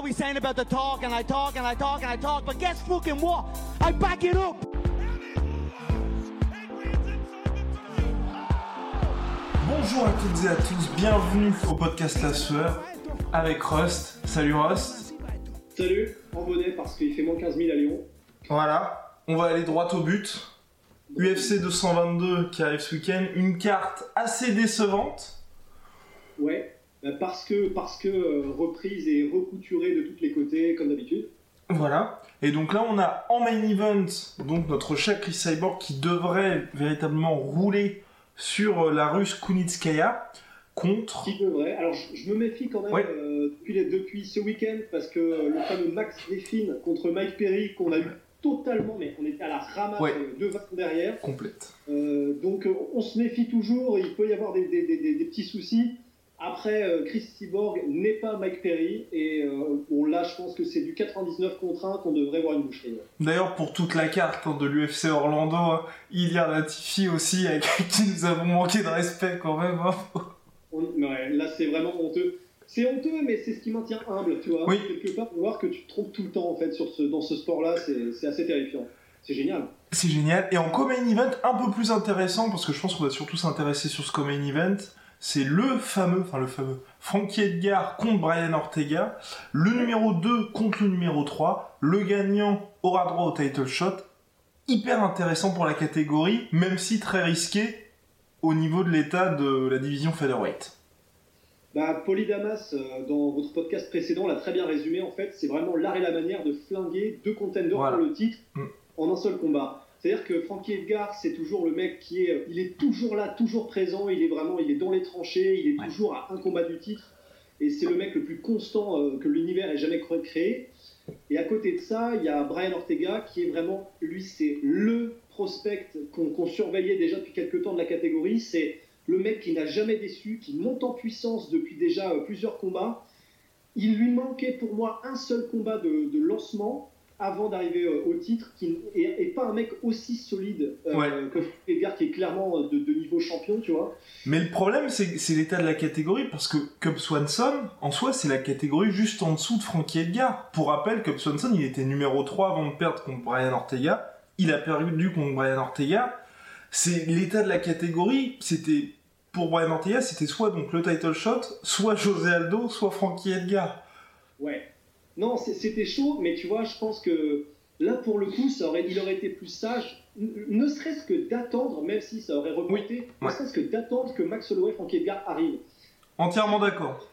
Always saying about the talk, and I talk, and I talk, and I talk, but guess fucking what? I back it up! Bonjour à toutes et à tous, bienvenue au podcast La Sueur avec Rust. Salut Rust. Salut, en bonnet parce qu'il fait moins 15 000 à Lyon. Voilà, on va aller droit au but. UFC 222 qui arrive ce week-end, une carte assez décevante. Ouais, parce que, parce que euh, reprise et recouturée de tous les côtés, comme d'habitude. Voilà. Et donc là, on a en main event donc notre cher Chris Cyborg qui devrait véritablement rouler sur euh, la russe Kunitskaya contre. Qui devrait. Alors, je, je me méfie quand même Ouais. euh, depuis, les- depuis ce week-end parce que le fameux Max Griffin contre Mike Perry qu'on a eu totalement, mais on était à la ramasse Ouais. euh, devant derrière. Complète. Euh, donc, euh, on se méfie toujours. Il peut y avoir des, des- des- des- des petits soucis. Après, euh, Chris Cyborg n'est pas Mike Perry. Et euh, bon, là, je pense que c'est du 99 contre 1 qu'on devrait voir une boucherie. D'ailleurs, pour toute la carte hein, de l'UFC Orlando, hein, il y a Latifi aussi, avec qui nous avons manqué de respect quand même. hein. On- ouais, là, c'est vraiment honteux. C'est honteux, mais c'est ce qui maintient humble, tu vois. Oui. Quelque part, voir que tu te trompes tout le temps, en fait, sur ce, dans ce sport-là, c'est c'est assez terrifiant. C'est génial. C'est génial. Et en co-main event, un peu plus intéressant, parce que je pense qu'on va surtout s'intéresser sur ce co-main event, c'est le fameux, enfin le fameux, Frankie Edgar contre Brian Ortega, le numéro 2 contre le numéro 3, le gagnant aura droit au title shot, hyper intéressant pour la catégorie, même si très risqué au niveau de l'état de la division featherweight. Bah, Polydamas, euh, dans votre podcast précédent, l'a très bien résumé, en fait. C'est vraiment l'art et la manière de flinguer deux contenders Voilà. pour le titre Mm. en un seul combat. C'est-à-dire que Frankie Edgar, c'est toujours le mec qui est, il est toujours là, toujours présent. Il est vraiment, il est dans les tranchées. Il est Ouais. toujours à un combat du titre. Et c'est le mec le plus constant euh, que l'univers ait jamais cr- créé. Et à côté de ça, il y a Brian Ortega qui est vraiment, lui, c'est le prospect qu'on surveillait déjà depuis quelques temps de la catégorie. C'est le mec qui n'a jamais déçu, qui monte en puissance depuis déjà euh, plusieurs combats. Il lui manquait pour moi un seul combat de, de lancement avant d'arriver euh, au titre, qui, et pas un mec aussi solide euh, Ouais. que Edgar, qui est clairement euh, de, de niveau champion, tu vois. Mais le problème, c'est c'est l'état de la catégorie, parce que Cub Swanson, en soi, c'est la catégorie juste en dessous de Frankie Edgar. Pour rappel, Cub Swanson, il était numéro 3 avant de perdre contre Brian Ortega. Il a perdu contre Brian Ortega. C'est l'état de la catégorie, c'était... Pour Brian Ortega, c'était soit donc le title shot, soit José Aldo, soit Frankie Edgar. Ouais. Non, c'était chaud, mais tu vois, je pense que là, pour le coup, ça aurait, il aurait été plus sage, ne serait-ce que d'attendre, même si ça aurait remonté, ne serait-ce que d'attendre que Max Holloway et Frankie Edgar arrivent. Entièrement d'accord.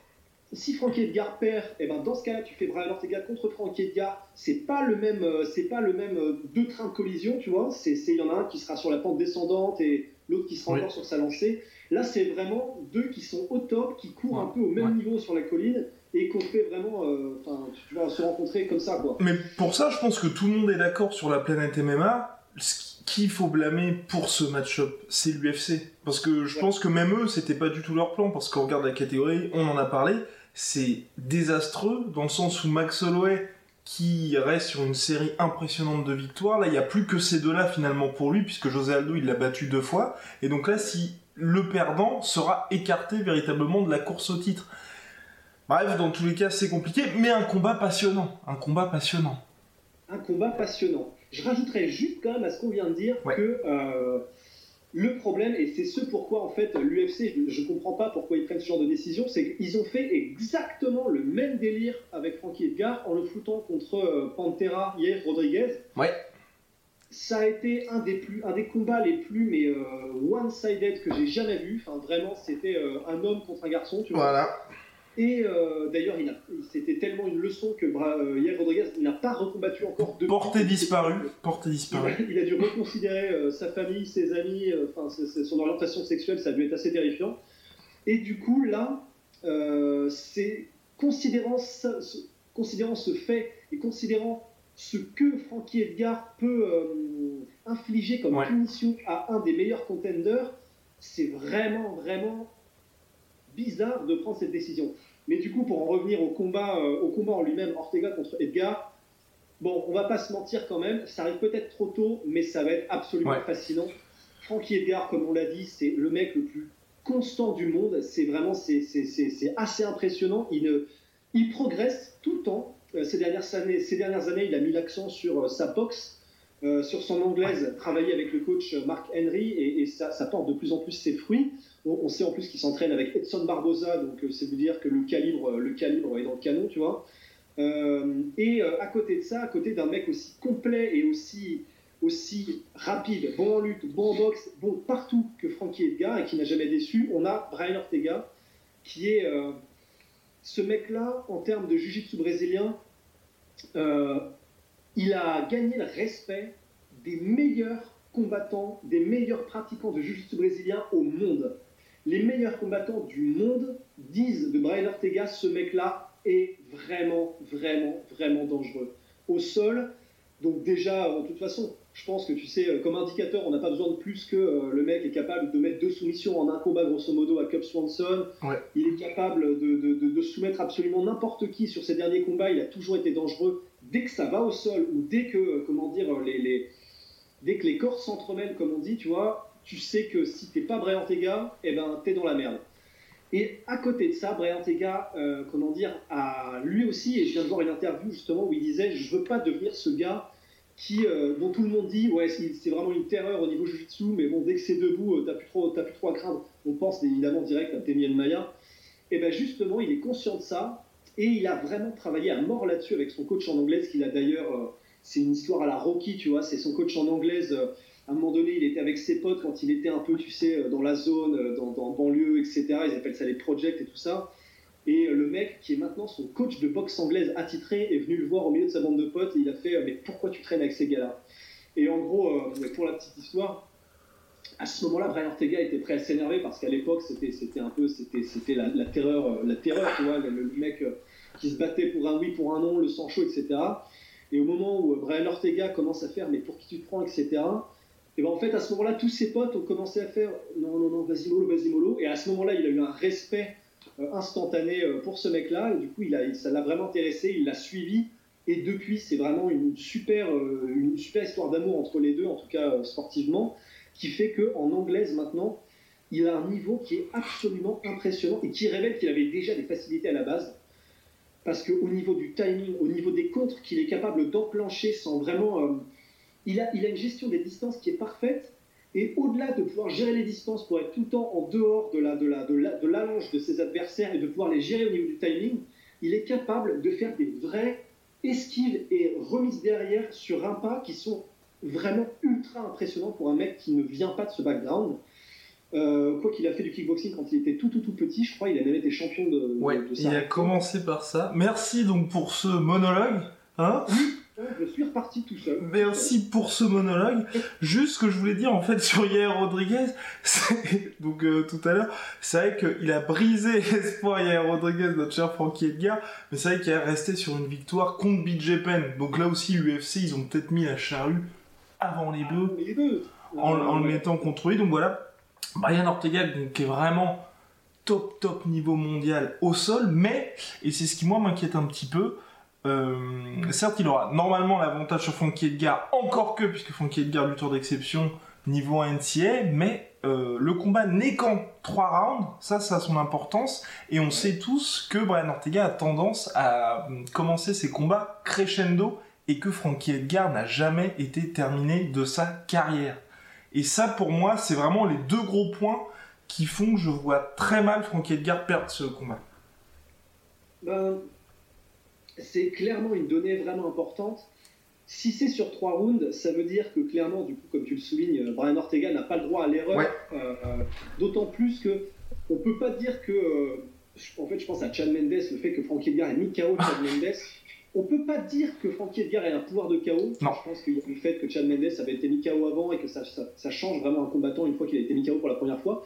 si Frankie Edgar perd, et ben dans ce cas-là, tu fais Brian Ortega contre Frankie Edgar. C'est pas le même, euh, c'est pas le même euh, deux trains de collision, tu vois. C'est, il y en a un qui sera sur la pente descendante et l'autre qui sera Oui. encore sur sa lancée. Là, c'est vraiment deux qui sont au top, qui courent un peu au même Ouais. niveau sur la colline et qu'on fait vraiment, euh, tu se rencontrer comme ça, quoi. Mais pour ça, je pense que tout le monde est d'accord sur la planète MMA. Ce qu'il faut blâmer pour ce match-up, c'est l'UFC. Parce que je pense que même eux, c'était pas du tout leur plan. Parce qu'on regarde la catégorie, on en a parlé, c'est désastreux dans le sens où Max Holloway, qui reste sur une série impressionnante de victoires, là, il n'y a plus que ces deux-là finalement pour lui, puisque José Aldo, il l'a battu deux fois. Et donc là, si le perdant sera écarté véritablement de la course au titre. Bref, dans tous les cas, c'est compliqué, mais un combat passionnant. Un combat passionnant. un combat passionnant. Je rajouterais juste quand même à ce qu'on vient de dire Ouais. que euh, le problème, et c'est ce pourquoi en fait l'UFC, je ne comprends pas pourquoi ils prennent ce genre de décision, c'est qu'ils ont fait exactement le même délire avec Frankie Edgar en le foutant contre euh, Pantera hier Rodriguez. Ouais. Ça a été un des, plus, un des combats les plus mais euh, one-sided que j'ai jamais vu. Enfin, vraiment, c'était un homme contre un garçon, tu vois. Voilà. Et euh, d'ailleurs, il il- c'était tellement une leçon que euh, Rodriguez n'a pas recombattu encore depuis. Portée disparue. Portée Il disparue. a, il a dû reconsidérer euh, sa famille, ses amis, euh, enfin son orientation sexuelle, ça a dû être assez terrifiant. Et du coup, là, c'est considérant, ce, considérant ce fait et considérant ce que Frankie Edgar peut infliger comme punition à un des meilleurs contenders, c'est vraiment, vraiment bizarre de prendre cette décision. Mais du coup, pour en revenir au combat, euh, au combat en lui-même, Ortega contre Edgar, bon, on va pas se mentir quand même, ça arrive peut-être trop tôt, mais ça va être absolument fascinant. Frankie Edgar, comme on l'a dit, c'est le mec le plus constant du monde. C'est vraiment, c'est assez impressionnant. Il, il progresse tout le temps. Euh, ces dernières années, ces dernières années, il a mis l'accent sur euh, sa boxe euh, sur son anglaise, travailler avec le coach Mark Henry et, ça, porte de plus en plus ses fruits. On, sait en plus qu'il s'entraîne avec Edson Barbosa, donc euh, c'est vous dire que le calibre, le calibre est dans le canon, tu vois. Euh, et à côté de ça, à côté d'un mec aussi complet et aussi, aussi rapide, bon en lutte, bon en boxe, bon partout que Frankie Edgar et qui n'a jamais déçu, on a Brian Ortega qui est ce mec-là en termes de jiu-jitsu brésilien il a gagné le respect des meilleurs combattants, des meilleurs pratiquants de jiu-jitsu brésilien au monde. Les meilleurs combattants du monde disent de Brian Ortega, ce mec-là est vraiment, vraiment, vraiment dangereux. Au sol, donc déjà, de toute façon, je pense que tu sais, comme indicateur, on n'a pas besoin de plus que euh, le mec est capable de mettre deux soumissions en un combat, grosso modo, à Cup Swanson. Il est capable de soumettre absolument n'importe qui sur ses derniers combats. Il a toujours été dangereux dès que ça va au sol ou dès que, euh, comment dire, les, les dès que les corps s'entremêlent, comme on dit, tu vois, tu sais que si t'es pas Brian Tega, eh ben t'es dans la merde. Et à côté de ça, Brian Tega, euh, comment dire, lui aussi, et je viens de voir une interview justement où il disait, je veux pas devenir ce gars qui, euh, dont tout le monde dit, ouais, c'est vraiment une terreur au niveau jiu-jitsu, mais bon, dès que c'est debout, t'as plus trop, plus trop à craindre. On pense évidemment direct à Temi Maya. Et ben justement, il est conscient de ça, et il a vraiment travaillé à mort là-dessus avec son coach en anglaise, qu'il a d'ailleurs, euh, c'est une histoire à la Rocky, tu vois, c'est son coach en anglaise. Euh, à un moment donné, il était avec ses potes quand il était un peu, tu sais, euh, dans la zone, dans, dans banlieue, etc. Ils appellent ça les projects et tout ça. Et le mec, qui est maintenant son coach de boxe anglaise attitré, est venu le voir au milieu de sa bande de potes et il a fait Mais pourquoi tu traînes avec ces gars-là? Et en gros, pour la petite histoire, à ce moment-là, Brian Ortega était prêt à s'énerver parce qu'à l'époque, c'était, un peu, c'était, la, terreur, la terreur, tu vois, le mec qui se battait pour un oui, pour un non, le sang chaud, etc. Et au moment où Brian Ortega commence à faire mais pour qui tu te prends, etc. Et ben en fait, à ce moment-là, tous ses potes ont commencé à faire non, non, non, vas-y mollo, vas-y mollo. Et à ce moment-là, il a eu un respect euh, instantané euh, pour ce mec-là. Et du coup, il a, ça l'a vraiment intéressé, il l'a suivi. Et depuis, c'est vraiment une super, euh, une super histoire d'amour entre les deux, en tout cas sportivement, qui fait qu'en anglaise maintenant, il a un niveau qui est absolument impressionnant et qui révèle qu'il avait déjà des facilités à la base parce qu'au niveau du timing, au niveau des contres qu'il est capable d'enclencher sans vraiment... Euh, il, a, il a une gestion des distances qui est parfaite, et au-delà de pouvoir gérer les distances pour être tout le temps en dehors de la, de, la, de, la, de l'allonge de ses adversaires et de pouvoir les gérer au niveau du timing, il est capable de faire des vraies esquives et remises derrière sur un pas qui sont vraiment ultra impressionnants pour un mec qui ne vient pas de ce background. Euh, quoi qu'il a fait du kickboxing quand il était tout tout tout petit, je crois, il a même été champion de, ouais, Il a commencé par ça. Merci donc pour ce monologue. Hein je suis reparti tout seul. Merci pour ce monologue. Juste ce que je voulais dire en fait sur Yair Rodriguez, donc euh, tout à l'heure, c'est vrai qu'il a brisé l'espoir Yair Rodriguez, notre cher Frankie Edgar, mais c'est vrai qu'il est resté sur une victoire contre BJ Penn. Donc là aussi, l'UFC, ils ont peut-être mis la charrue avant les deux, en, en le mettant contre lui. Donc voilà, Brian Ortega est vraiment top top niveau mondial au sol, mais, et c'est ce qui moi m'inquiète un petit peu, euh, certes il aura normalement l'avantage sur Frankie Edgar, encore que, puisque Frankie Edgar tour d'exception niveau NCA, mais euh, le combat n'est qu'en 3 rounds, ça ça a son importance, et on sait tous que Brian Ortega a tendance à commencer ses combats crescendo, et que Frankie Edgar n'a jamais été terminé de sa carrière. Et ça, pour moi, c'est vraiment les deux gros points qui font que je vois très mal Frankie Edgar perdre ce combat. Ben, c'est clairement une donnée vraiment importante. Si c'est sur trois rounds, ça veut dire que clairement, du coup, comme tu le soulignes, Brian Ortega n'a pas le droit à l'erreur. Euh, euh, d'autant plus que on peut pas dire que, euh, en fait, je pense à Chad Mendes, le fait que Frankie Edgar ait mis KO Chad Mendes. On peut pas dire que Frankie Edgar ait un pouvoir de chaos. Je pense qu'il y a le fait que Chad Mendes avait été mis KO avant et que ça, change vraiment un combattant une fois qu'il a été mis KO pour la première fois.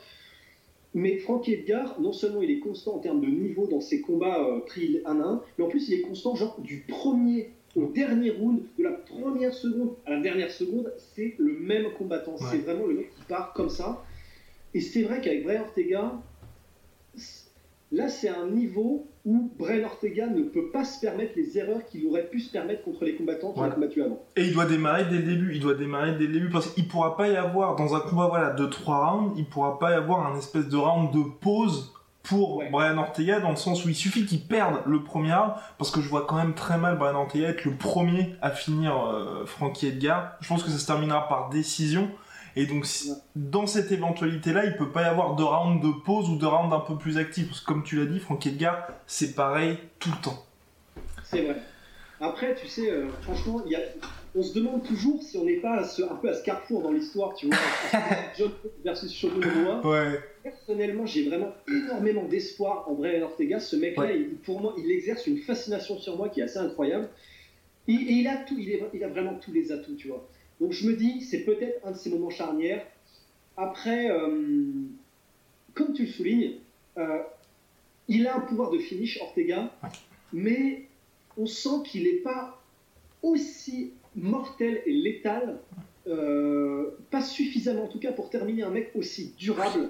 Mais Frankie Edgar, non seulement il est constant en termes de niveau dans ses combats euh, pris un à un, mais en plus il est constant genre du premier au dernier round, de la première seconde à la dernière seconde, c'est le même combattant. C'est vraiment le mec qui part comme ça. Et c'est vrai qu'avec Brian Ortega, là c'est un niveau où Brian Ortega ne peut pas se permettre les erreurs qu'il aurait pu se permettre contre les combattants qu'il a combattu avant. Et il doit démarrer dès le début, il doit démarrer dès le début parce qu'il pourra pas y avoir dans un combat voilà de trois rounds, il pourra pas y avoir un espèce de round de pause pour Brian Ortega dans le sens où il suffit qu'il perde le premier round parce que je vois quand même très mal Brian Ortega être le premier à finir euh, Frankie Edgar. Je pense que ça se terminera par décision. Et donc, dans cette éventualité-là, il peut pas y avoir de round de pause ou de round un peu plus actif. Parce que, comme tu l'as dit, Frankie Edgar, c'est pareil tout le temps. C'est vrai. Après, tu sais, euh, franchement, y a... on se demande toujours si on n'est pas un peu à ce carrefour dans l'histoire, tu vois. John versus Shogun Ouais. Personnellement, j'ai vraiment énormément d'espoir en Brian Ortega. Ce mec-là, pour moi, il exerce une fascination sur moi qui est assez incroyable. Et, il a tout, il, il, a vraiment tous les atouts, tu vois. Donc je me dis, c'est peut-être un de ces moments charnières. Après, euh, comme tu le soulignes, euh, il a un pouvoir de finish, Ortega, mais on sent qu'il n'est pas aussi mortel et létal, euh, pas suffisamment en tout cas pour terminer un mec aussi durable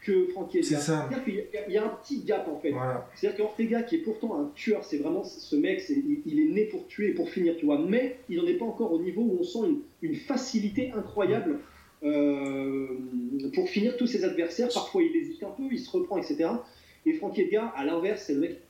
que Frankie Edgar. C'est ça. Il y, a un petit gap en fait. C'est-à-dire qu'Ortega, qui est pourtant un tueur, c'est vraiment ce mec, il, est né pour tuer et pour finir, tu vois. Mais il n'en est pas encore au niveau où on sent une, facilité incroyable euh, pour finir tous ses adversaires. Parfois il hésite un peu, il se reprend, etc. Et Frankie Edgar, à l'inverse, c'est le mec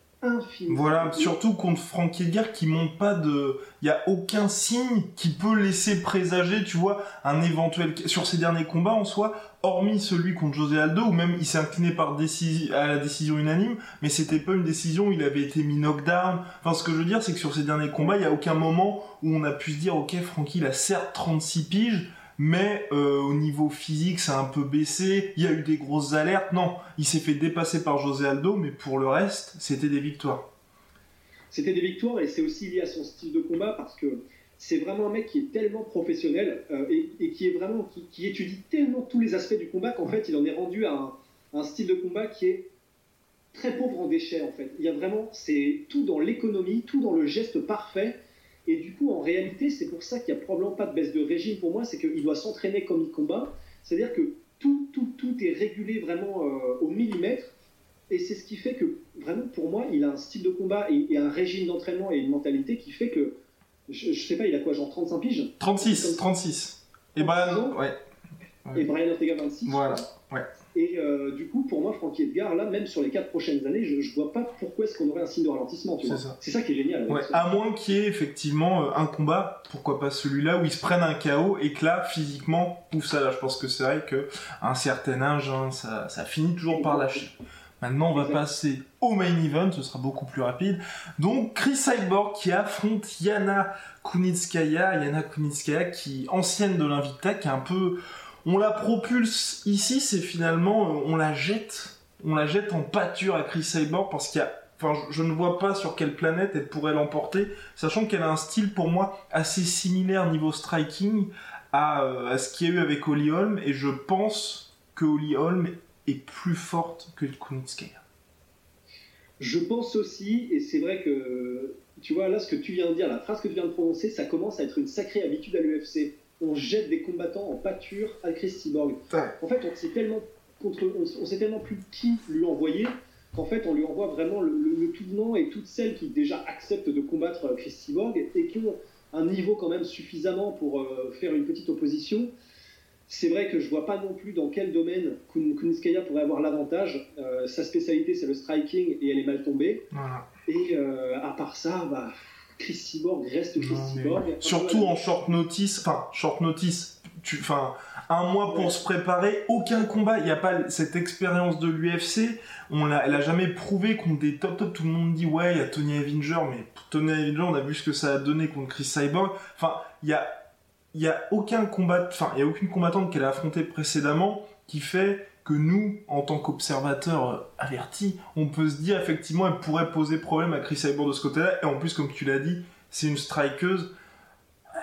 voilà, surtout contre Frank Edgar qui monte pas de. Il y a aucun signe qui peut laisser présager, tu vois, un éventuel. Sur ses derniers combats en soi, hormis celui contre José Aldo, où même il s'est incliné par décision, à la décision unanime, mais c'était pas une décision où il avait été mis knockdown. Enfin, ce que je veux dire, c'est que sur ses derniers combats, il y a aucun moment où on a pu se dire, ok, Frankie, il a certes 36 piges, mais euh, au niveau physique, ça a un peu baissé. Il y a eu des grosses alertes. Non, il s'est fait dépasser par José Aldo, mais pour le reste, c'était des victoires. C'était des victoires et c'est aussi lié à son style de combat parce que c'est vraiment un mec qui est tellement professionnel euh, et, qui est vraiment qui, étudie tellement tous les aspects du combat qu'en fait il en est rendu à un, style de combat qui est très pauvre en déchets en fait. Il y a vraiment c'est tout dans l'économie, tout dans le geste parfait et du coup, en réalité, c'est pour ça qu'il n'y a probablement pas de baisse de régime pour moi, c'est qu'il doit s'entraîner comme il combat. C'est-à-dire que tout, tout, tout est régulé vraiment euh, au millimètre. Et c'est ce qui fait que, vraiment, pour moi, il a un style de combat et, un régime d'entraînement et une mentalité qui fait que, je, ne sais pas, il a quoi, genre 35 piges? 36, 36. Et Brian, ouais. Et Brian Ortega 26. Voilà, ouais. Et euh, du coup, pour moi, Frankie Edgar, là, même sur les quatre prochaines années, je, je vois pas pourquoi est-ce qu'on aurait un signe de ralentissement. C'est ça. qui est génial. à moins qu'il y ait effectivement euh, un combat, pourquoi pas celui-là, où ils se prennent un KO et que là, physiquement, pouf, ça là. Je pense que c'est vrai qu'à un certain âge, hein, ça, ça, finit toujours par lâcher. Maintenant, on va passer au main event, ce sera beaucoup plus rapide. Donc, Chris Cyborg qui affronte Yana Kunitskaya. Yana Kunitskaya, qui ancienne de l'Invita, qui est un peu on la propulse ici, c'est finalement, euh, on la jette, on la jette en pâture à Chris Cyborg parce qu'il y a je ne vois pas sur quelle planète elle pourrait l'emporter, sachant qu'elle a un style pour moi assez similaire niveau striking à, euh, ce qu'il y a eu avec Holly Holm, et je pense que Holly Holm est plus forte que Kunitskaya. Je pense aussi, et c'est vrai que, tu vois, là, ce que tu viens de dire, la phrase que tu viens de prononcer, ça commence à être une sacrée habitude à l'UFC on jette des combattants en pâture à Chris Cyborg. En fait, on sait tellement contre, on, sait tellement plus qui lui envoyer qu'en fait, on lui envoie vraiment le, tout venant et toutes celles qui déjà acceptent de combattre Chris Cyborg et qui ont un niveau quand même suffisamment pour euh, faire une petite opposition. C'est vrai que je vois pas non plus dans quel domaine Kunskaya pourrait avoir l'avantage. Euh, sa spécialité, c'est le striking et elle est mal tombée. Et euh, à part ça, bah, Chris Cyborg reste Chris Cyborg. Surtout en short notice, enfin, short notice, tu, enfin, un mois pour se préparer, aucun combat, il n'y a pas cette expérience de l'UFC, on l'a, elle a jamais prouvé contre des top top, tout le monde dit ouais, il y a Tony Avenger, mais Tony Avenger, on a vu ce que ça a donné contre Chris Cyborg, enfin, il y a, il y a aucun combat, enfin, il y a aucune combattante qu'elle a affronté précédemment qui fait que nous, en tant qu'observateurs avertis, on peut se dire effectivement elle pourrait poser problème à Chris Cyborg de ce côté-là. Et en plus, comme tu l'as dit, c'est une strikeuse.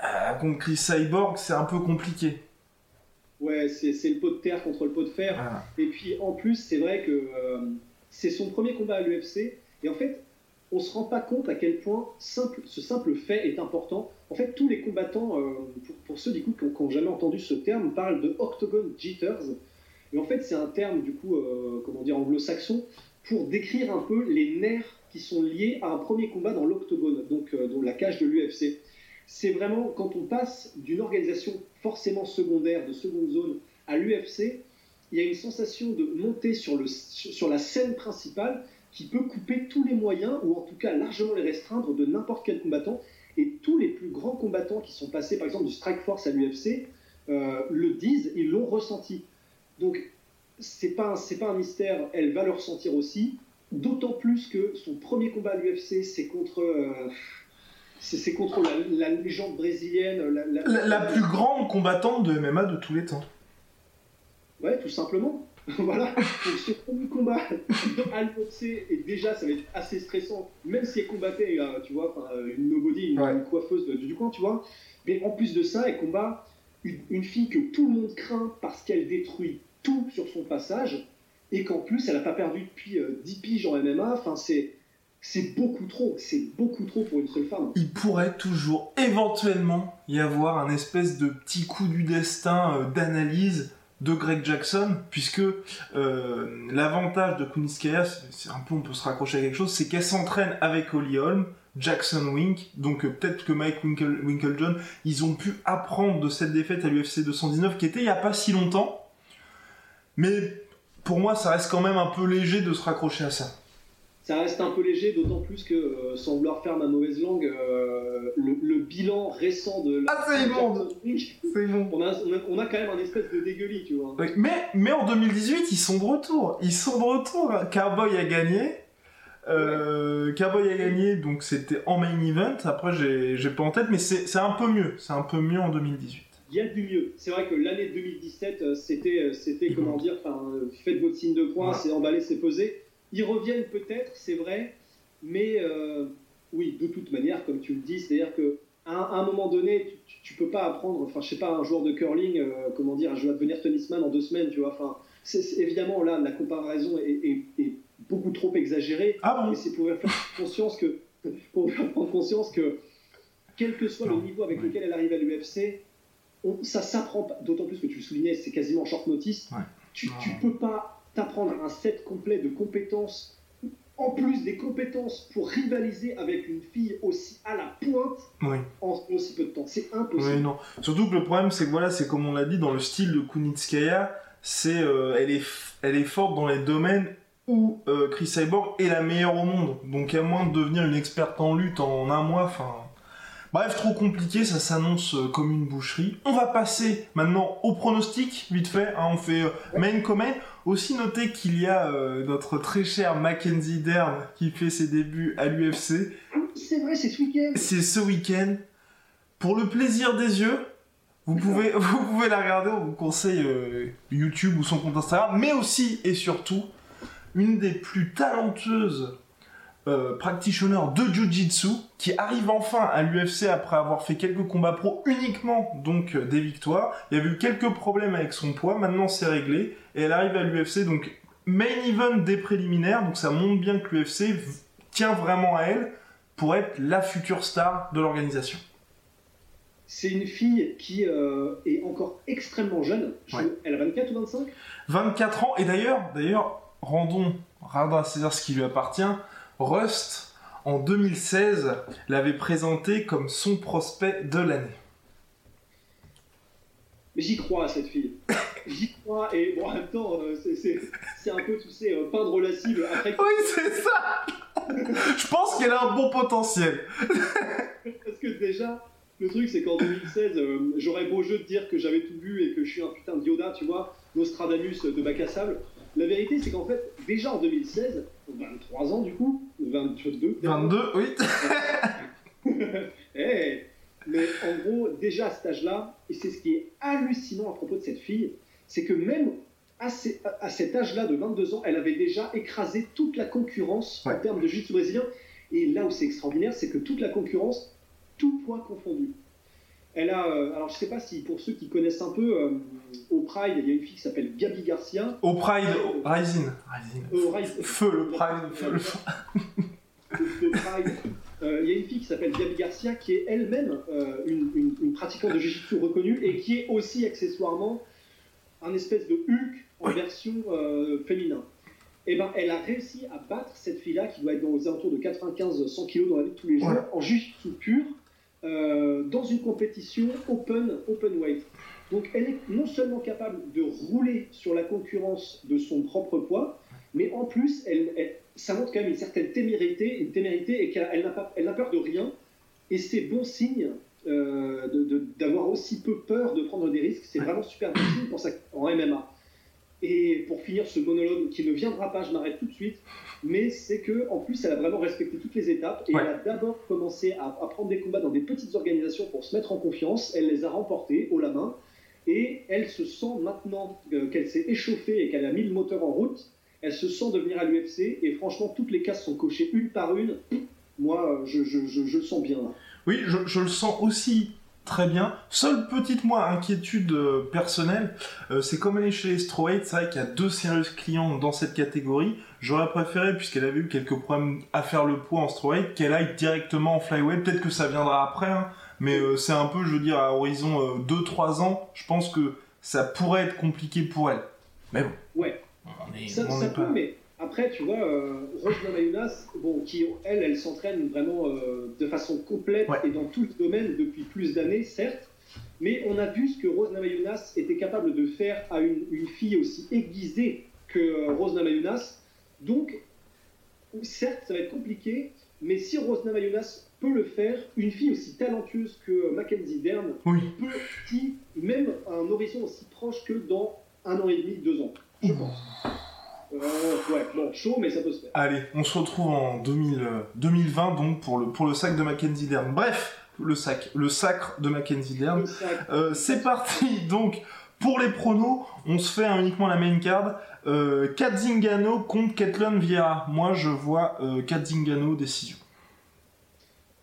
Euh, contre Chris Cyborg, c'est un peu compliqué. Ouais, c'est le pot de terre contre le pot de fer. Voilà. Et puis en plus, c'est vrai que euh, c'est son premier combat à l'UFC. Et en fait, on se rend pas compte à quel point simple, ce simple fait est important. En fait, tous les combattants, euh, pour, pour ceux du coup qui ont, qui ont jamais entendu ce terme, parlent de octagon jitters. Et en fait, c'est un terme du coup, euh, comment dire, anglo-saxon pour décrire un peu les nerfs qui sont liés à un premier combat dans l'octogone, donc euh, dans la cage de l'UFC. C'est vraiment quand on passe d'une organisation forcément secondaire, de seconde zone, à l'UFC, il y a une sensation de monter sur, le, sur la scène principale qui peut couper tous les moyens, ou en tout cas largement les restreindre de n'importe quel combattant. Et tous les plus grands combattants qui sont passés, par exemple, du Strike Force à l'UFC, euh, le disent, ils l'ont ressenti. Donc, c'est pas, un- c'est pas un mystère, elle va le ressentir aussi. D'autant plus que son premier combat à l'UFC, c'est contre, euh, c'est contre la, la légende brésilienne. La, la- plus grande combattante de MMA de tous les temps. Ouais, tout simplement. voilà. Donc, ce premier combat à l'UFC, et déjà, ça va être assez stressant, même si elle combattait, euh, tu vois, une nobody, une, Ouais. une coiffeuse de- du coin, tu vois. Mais en plus de ça, elle combat une, une fille que tout le monde craint parce qu'elle détruit sur son passage, et qu'en plus, elle n'a pas perdu depuis euh, 10 piges en MMA. Enfin, c'est. C'est beaucoup trop, c'est beaucoup trop pour une seule femme. Il pourrait toujours, éventuellement, y avoir un espèce de petit coup du destin euh, d'analyse de Greg Jackson, puisque euh, l'avantage de Kuniskaya, c'est un peu, on peut se raccrocher à quelque chose, c'est qu'elle s'entraîne avec Holly Holm, Jackson Wink, donc euh, peut-être que Mike Winkle, Winklejohn, ils ont pu apprendre de cette défaite à l'UFC 219, qui était il y a pas si longtemps, mais pour moi, ça reste quand même un peu léger de se raccrocher à ça. Ça reste un peu léger, d'autant plus que, euh, sans vouloir faire ma mauvaise langue, euh, le, le bilan récent de la Ah, c'est bon. on a, on, a, on a quand même un espèce de dégueulis, tu vois. Mais, mais en 2018, ils sont de retour. Ils sont de retour. Cowboy a gagné. Euh, Cowboy a gagné, donc c'était en main event. Après, j'ai pas en tête, mais c'est un peu mieux. C'est un peu mieux en 2018. Il y a du mieux. C'est vrai que l'année 2017, euh, c'était, euh, c'était comment dire, enfin, euh, faites votre signe de Ouais. c'est emballé, c'est pesé. Ils reviennent peut-être, c'est vrai, mais euh, oui, de toute manière, comme tu le dis, c'est-à-dire que à un, à un moment donné, tu, tu peux pas apprendre, enfin, je sais pas, un joueur de curling, euh, comment dire, je vais devenir tennisman en deux semaines, tu vois. Enfin, c'est, c'est- évidemment là, la comparaison est, est- est beaucoup trop exagérée. Ah bon? Mais c'est pour faire conscience que, pour faire prendre conscience que, quel que soit le niveau avec lequel elle arrive à l'UFC, on- ça s'apprend pas. D'autant plus que tu le soulignais, c'est quasiment short notice. Ouais. Tu, tu peux pas t'apprendre un set complet de compétences, en plus des compétences pour rivaliser avec une fille aussi à la pointe en aussi peu de temps. C'est impossible. Non. Surtout que le problème, c'est que voilà, c'est comme on l'a dit dans le style de Kunitskaya, c'est euh, elle est elle est forte dans les domaines où euh, Chris Cyborg est la meilleure au monde. Donc à moins de devenir une experte en lutte en un mois, enfin. Bref, trop compliqué, ça s'annonce euh, comme une boucherie. On va passer maintenant au pronostic, vite fait. hein, on fait euh, main comment. Aussi noter qu'il y a euh, notre très cher Mackenzie Dern qui fait ses débuts à l'UFC. C'est vrai, c'est ce week-end. C'est ce week-end. Pour le plaisir des yeux, vous pouvez, vous pouvez la regarder. On vous conseille euh, YouTube ou son compte Instagram, mais aussi et surtout une des plus talentueuses euh, practitioners de Jiu-Jitsu qui arrive enfin à l'UFC après avoir fait quelques combats pro uniquement donc euh, des victoires. Il y avait eu quelques problèmes avec son poids, maintenant c'est réglé et elle arrive à l'UFC donc main event des préliminaires donc ça montre bien que l'UFC tient vraiment à elle pour être la future star de l'organisation. C'est une fille qui euh, est encore extrêmement jeune. Je- Ouais. Elle a 24 ou 25 24 ans et d'ailleurs, d'ailleurs, rendons à César ce qui lui appartient. Rust en 2016 l'avait présenté comme son prospect de l'année. Mais j'y crois à cette fille. J'y crois et bon, en même temps, euh, c'est un peu, tu sais, euh, peindre la cible après Oui, c'est ça. Je pense qu'elle a un bon potentiel. Parce que déjà, le truc, c'est qu'en 2016, euh, j'aurais beau jeu de dire que j'avais tout vu et que je suis un putain de Yoda, tu vois, Nostradamus de bac à sable. La vérité, c'est qu'en fait, déjà en 2016, 23 ans du coup, 22, 22, oui. Eh, mais en gros, déjà à cet âge-là, et c'est ce qui est hallucinant à propos de cette fille, c'est que même à, ces- à- à cet âge-là de 22 ans, elle avait déjà écrasé toute la concurrence en termes de jiu-jitsu brésilien. Et là où c'est extraordinaire, c'est que toute la concurrence, tout poids confondu. Elle a, euh, alors je sais pas si pour ceux qui connaissent un peu, euh, au Pride, il y a une fille qui s'appelle Gabi Garcia. Au Pride, au Rising. Rising. Au Rise- Feu le Pride, feu le feu. Pride. Euh, il y a une fille qui s'appelle Gabi Garcia qui est elle-même une, une- une pratiquante de Jiu-Jitsu reconnue et qui est aussi accessoirement un espèce de Hulk en version féminin. Et ben, elle a réussi à battre cette fille-là qui doit être dans aux alentours de 95-100 kg dans la vie de tous les jours Ouais. en Jiu-Jitsu pur euh, dans une compétition open, open weight. Donc elle est non seulement capable de rouler sur la concurrence de son propre poids, mais en plus, elle, elle- ça montre quand même une certaine témérité, une témérité et qu'elle elle n'a peur de rien. Et c'est bon signe euh, d'avoir aussi peu peur de prendre des risques. C'est vraiment super bon signe pour ça en MMA. Et pour finir ce monologue qui ne viendra pas, je m'arrête tout de suite. Mais c'est que en plus, elle a vraiment respecté toutes les étapes et Ouais. elle a d'abord commencé à, à prendre des combats dans des petites organisations pour se mettre en confiance. Elle les a remportés haut la main et elle se sent maintenant euh, qu'elle s'est échauffée et qu'elle a mis le moteur en route. Elle se sent devenir à l'UFC et franchement, toutes les cases sont cochées une par une. Moi, euh, je, je, je, je le sens bien là. Oui, je, je le sens aussi très bien. Seule petite, moi, inquiétude euh, personnelle, euh, c'est comme elle est chez les Strawweight, c'est vrai qu'il y a deux sérieux clients dans cette catégorie. J'aurais préféré, puisqu'elle avait eu quelques problèmes à faire le poids en Strawweight, qu'elle aille directement en Flyweight. Peut-être que ça viendra après, hein, mais euh, c'est un peu, je veux dire, à horizon euh, 2-3 ans, je pense que ça pourrait être compliqué pour elle. Mais bon. Ouais. On est, Ça, on ça est peut, pas... mais après, tu vois, euh, Rose Namajunas, bon, qui, elle, elle s'entraîne vraiment euh, de façon complète Ouais. et dans tout le domaine depuis plus d'années, certes, mais on a vu ce que Rose Namajunas était capable de faire à une, une fille aussi aiguisée que euh, Rose Namajunas. Donc, certes, ça va être compliqué, mais si Rose Namajunas peut le faire, une fille aussi talentueuse que Mackenzie Dern Oui. peut, qui, même à un horizon aussi proche que dans un an et demi, deux ans, je pense. Ouais, bon, chaud, mais ça peut se faire. Allez, on se retrouve en 2000, euh, 2020 donc pour le, pour le sac de Mackenzie Dern. Bref, le sac, le sacre de Mackenzie Dern. Euh, c'est parti donc pour les pronos. On se fait hein, uniquement la main card. Euh, Kat Zingano contre Ketlon Vieira. Moi je vois euh, Kat Zingano décision.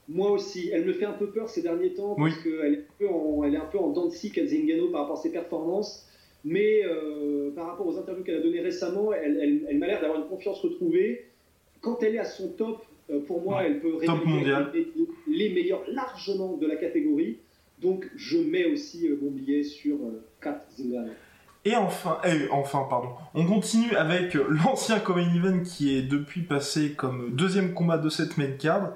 Moi aussi, elle me fait un peu peur ces derniers temps Oui. parce qu'elle est, un peu en- elle est un peu en dents de scie, Zingano, par rapport à ses performances. Mais euh, par rapport aux interviews qu'elle a données récemment, elle, elle- elle m'a l'air d'avoir une confiance retrouvée. Quand elle est à son top, euh, pour moi, Ouais. elle peut mondial. les, les meilleurs largement de la catégorie. Donc, je mets aussi euh, mon billet sur Kat Zingano. Et enfin, eh, enfin, pardon, on continue avec l'ancien Common Event qui est depuis passé comme deuxième combat de cette main card,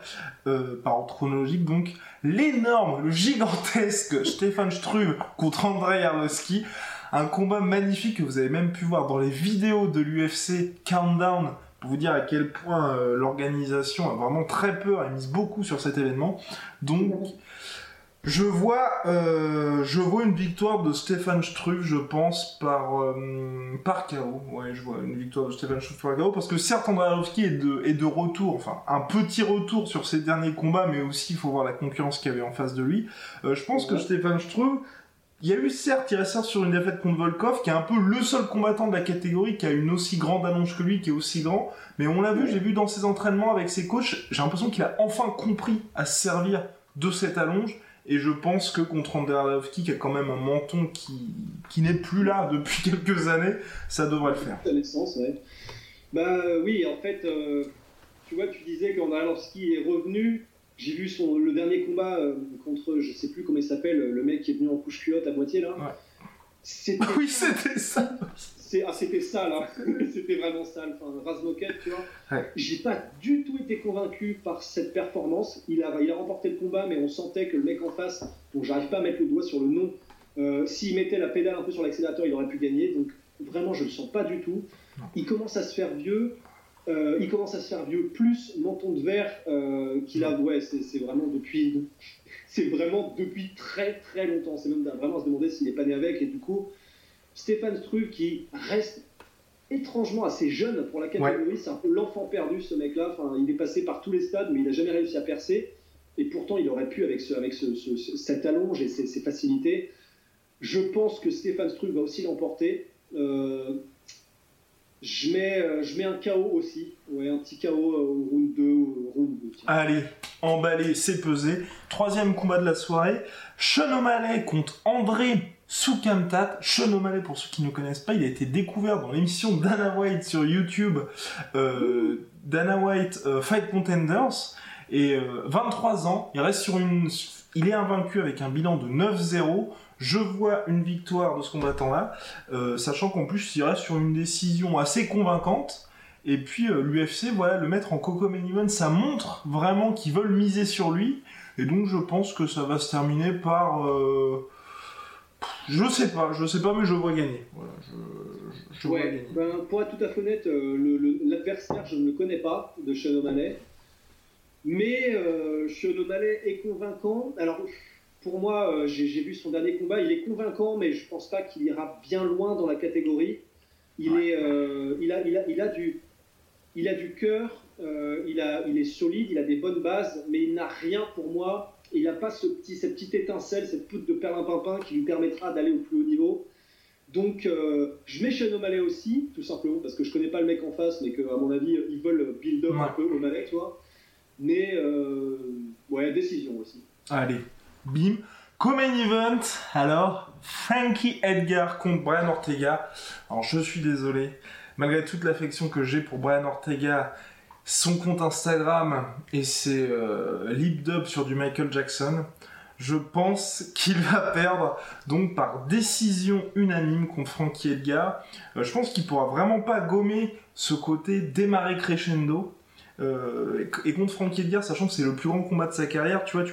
euh, par ordre chronologique donc, l'énorme, le gigantesque Stefan Struve contre Andrei Arlovski, un combat magnifique que vous avez même pu voir dans les vidéos de l'UFC Countdown, pour vous dire à quel point euh, l'organisation a vraiment très peur et mise beaucoup sur cet événement. Donc, je vois, euh, je vois une victoire de Stéphane Struve, je pense, par, euh, par KO. Ouais, je vois une victoire de Stéphane Struve par KO, parce que certes, Andrei Arlovski est de, est de retour, enfin, un petit retour sur ses derniers combats, mais aussi, il faut voir la concurrence qu'il y avait en face de lui. Je pense que. Stéphane Struve, il y a eu certes, il reste sur une défaite contre Volkov, qui est un peu le seul combattant de la catégorie qui a une aussi grande allonge que lui, qui est aussi grand. Mais on l'a vu, j'ai vu dans ses entraînements avec ses coachs, j'ai l'impression qu'il a enfin compris à se servir de cette allonge. Et je pense que contre Andrei Arlovski, qui a quand même un menton qui, n'est plus là depuis quelques années, ça devrait le faire. Naissance, ouais. Bah oui, en fait, euh, tu vois, tu disais qu'André Arlovski est revenu. J'ai vu son, le dernier combat euh, contre, je sais plus comment il s'appelle, le mec qui est venu en couche-culotte à moitié là. Ouais. C'était Oui, c'était ça. c'est, ah, c'était sale, hein. c'était vraiment sale. Enfin, Razmoket, tu vois. Ouais. J'ai pas du tout été convaincu par cette performance. Il a, il a remporté le combat, mais on sentait que le mec en face, dont j'arrive pas à mettre le doigt sur le nom, euh, s'il mettait la pédale un peu sur l'accélérateur, il aurait pu gagner. Donc vraiment, je le sens pas du tout. Il commence à se faire vieux. Euh, il commence à se faire vieux, plus menton de verre euh, qu'il a. Ouais, c'est, vraiment depuis. C'est vraiment depuis très très longtemps. C'est même vraiment à se demander s'il est pas né avec. Et du coup, Stéphane Struve qui reste étrangement assez jeune pour la catégorie. C'est un peu l'enfant perdu ce mec-là. Enfin, il est passé par tous les stades, mais il n'a jamais réussi à percer. Et pourtant, il aurait pu avec, ce, avec ce, ce- ce- cette allonge et ces, ces facilités. Je pense que Stéphane Struve va aussi l'emporter. Euh, je, mets, euh, je mets un KO aussi. Ouais, un petit KO au round 2, au round 2. tiens. Allez, emballé, c'est pesé. Troisième combat de la soirée, Sean O'Malley contre André Soukamtat. Sean O'Malley, pour ceux qui ne connaissent pas, il a été découvert dans l'émission Dana White sur YouTube, euh, Dana White euh, Fight Contenders. Et 23 euh, ans, il reste sur une... Il est invaincu avec un bilan de 9-0. Je vois une victoire de ce combattant-là, sachant qu'en plus, il reste sur une décision assez convaincante. Et puis euh, l'UFC, voilà, le mettre en Coco Main ça montre vraiment qu'ils veulent miser sur lui. Et donc je pense que ça va se terminer par... Euh... Je sais pas, je sais pas, mais je vois gagner. Voilà, je, je, vois gagner. Ben, pour être tout à fait honnête, euh, l'adversaire, je ne le connais pas, de Sean O'Malley. Mais euh, Sean O'Malley est convaincant. Alors, pour moi, euh, j'ai vu son dernier combat, il est convaincant, mais je pense pas qu'il ira bien loin dans la catégorie. Il, est, il, a, il, a, il a du il a du cœur, euh, il, il est solide, il a des bonnes bases, mais il n'a rien pour moi. Il n'a pas ce petit, cette petite étincelle, cette poudre de perlimpinpin qui lui permettra d'aller au plus haut niveau. Donc, euh, je mets Sean O'Malley aussi, tout simplement, parce que je connais pas le mec en face, mais qu'à mon avis, ils veulent build up un peu O'Malley, tu vois. Mais, ouais, décision aussi. Allez, bim. Comme event, alors, Frankie Edgar contre Brian Ortega. Alors, je suis désolé malgré toute l'affection que j'ai pour Brian Ortega, son compte Instagram et ses euh, lip dubs sur du Michael Jackson, je pense qu'il va perdre donc par décision unanime contre Frankie Edgar. Euh, je pense qu'il pourra vraiment pas gommer ce côté démarrer crescendo. Euh, et, contre Frankie Edgar, sachant que c'est le plus grand combat de sa carrière, tu vois. Tu...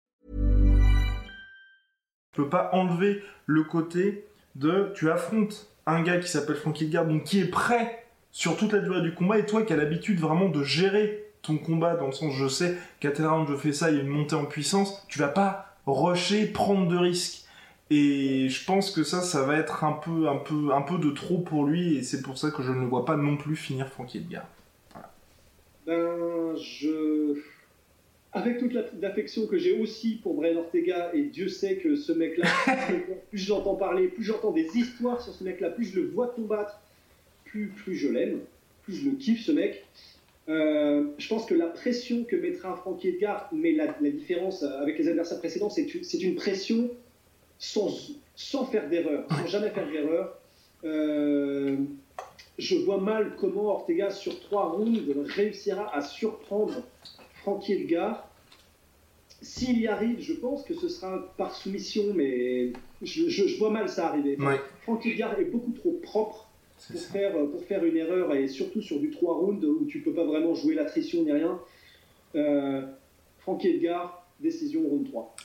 Je peux pas enlever le côté de tu affrontes un gars qui s'appelle Frankie Edgar, donc qui est prêt sur toute la durée du combat, et toi qui as l'habitude vraiment de gérer ton combat, dans le sens je sais qu'à tel je fais ça, il y a une montée en puissance, tu vas pas rusher, prendre de risques. Et je pense que ça, ça va être un peu, un peu, un peu de trop pour lui, et c'est pour ça que je ne le vois pas non plus finir Frankie Edgar. Ben, je avec toute l'affection que j'ai aussi pour Brian Ortega, et Dieu sait que ce mec-là, plus j'entends parler, plus j'entends des histoires sur ce mec-là, plus je le vois combattre, plus, plus je l'aime, plus je le kiffe ce mec. Euh, je pense que la pression que mettra Frankie Edgar, mais la, différence avec les adversaires précédents, c'est c'est une pression sans, sans faire d'erreur, sans jamais faire d'erreur. Euh, je vois mal comment Ortega, sur trois rounds, réussira à surprendre Frankie Edgar. S'il y arrive, je pense que ce sera par soumission, mais je, vois mal ça arriver. Frankie Edgar est beaucoup trop propre pour faire, pour faire une erreur, et surtout sur du 3 rounds où tu peux pas vraiment jouer l'attrition ni rien. Euh, Frankie Edgar, décision round 3.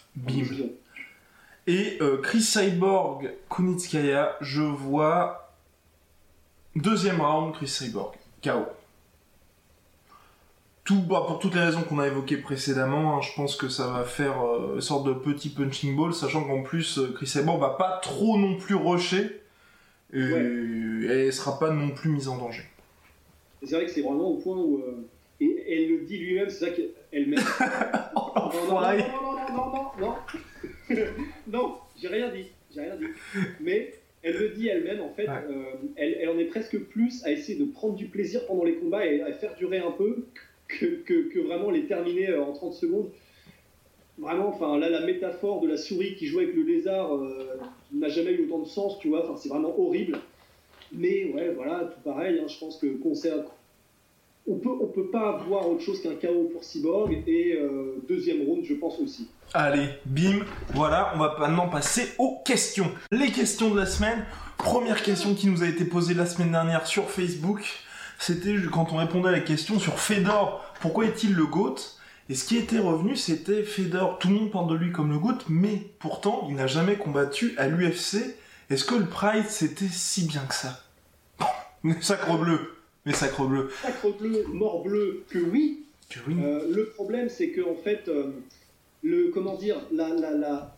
Et euh, Chris Cyborg, Kunitskaya, je vois deuxième round, Chris Cyborg, KO tout, bah, pour toutes les raisons qu'on a évoquées précédemment, hein, je pense que ça va faire euh, une sorte de petit punching ball, sachant qu'en plus, euh, Chris Cyborg va pas trop non plus rusher, et elle sera pas non plus mise en danger. C'est vrai que c'est vraiment au point où... Euh, et elle le dit lui-même, c'est ça qu'elle met... oh, non, non, non, non, non, non, non, non, j'ai rien dit, j'ai rien dit. Mais elle le dit elle-même, en fait, elle, elle, en est presque plus à essayer de prendre du plaisir pendant les combats et à faire durer un peu que, vraiment les terminer euh, en 30 secondes. Vraiment, enfin là, la métaphore de la souris qui joue avec le lézard euh, n'a jamais eu autant de sens, tu vois. Enfin, c'est vraiment horrible. Mais ouais, voilà, tout pareil. Hein, je pense que concert, on peut, on peut pas avoir autre chose qu'un chaos pour Cyborg et euh, deuxième round, je pense aussi. Allez, bim, voilà, on va maintenant passer aux questions. Les questions de la semaine. Première question qui nous a été posée la semaine dernière sur Facebook c'était quand on répondait à la question sur Fedor, pourquoi est-il le GOAT? Et ce qui était revenu, c'était Fedor, tout le monde parle de lui comme le GOAT, mais pourtant, il n'a jamais combattu à l'UFC. Est-ce que le Pride, c'était si bien que ça? Mais sacre bleu. Mais sacre bleu. Sacre bleu, mort bleu, que oui. Le problème, c'est que en fait, le comment dire, la, la, la,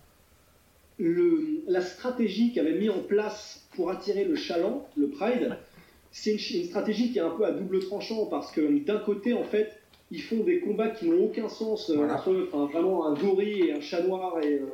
le, la stratégie qu'avait mis en place pour attirer le chaland, le Pride, c'est une, stratégie qui est un peu à double tranchant parce que d'un côté, en fait, ils font des combats qui n'ont aucun sens euh, entre enfin, vraiment un gorille et un chat noir et euh,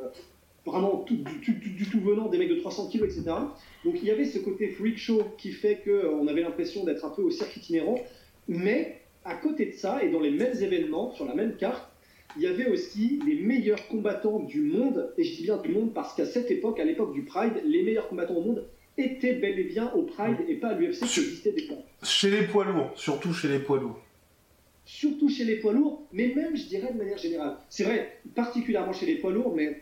vraiment tout, du, tout venant des mecs de 300 kilos, etc. Donc il y avait ce côté freak show qui fait qu'on euh, avait l'impression d'être un peu au cirque itinérant, mais à côté de ça et dans les mêmes événements, sur la même carte, il y avait aussi les meilleurs combattants du monde, et je dis bien du monde parce qu'à cette époque, à l'époque du Pride, les meilleurs combattants au monde étaient bel et bien au Pride et pas à l'UFC qui existait des temps. Chez les poids lourds, surtout chez les poids lourds. Surtout chez les poids lourds, mais même, je dirais, de manière générale. C'est vrai, particulièrement chez les poids lourds, mais,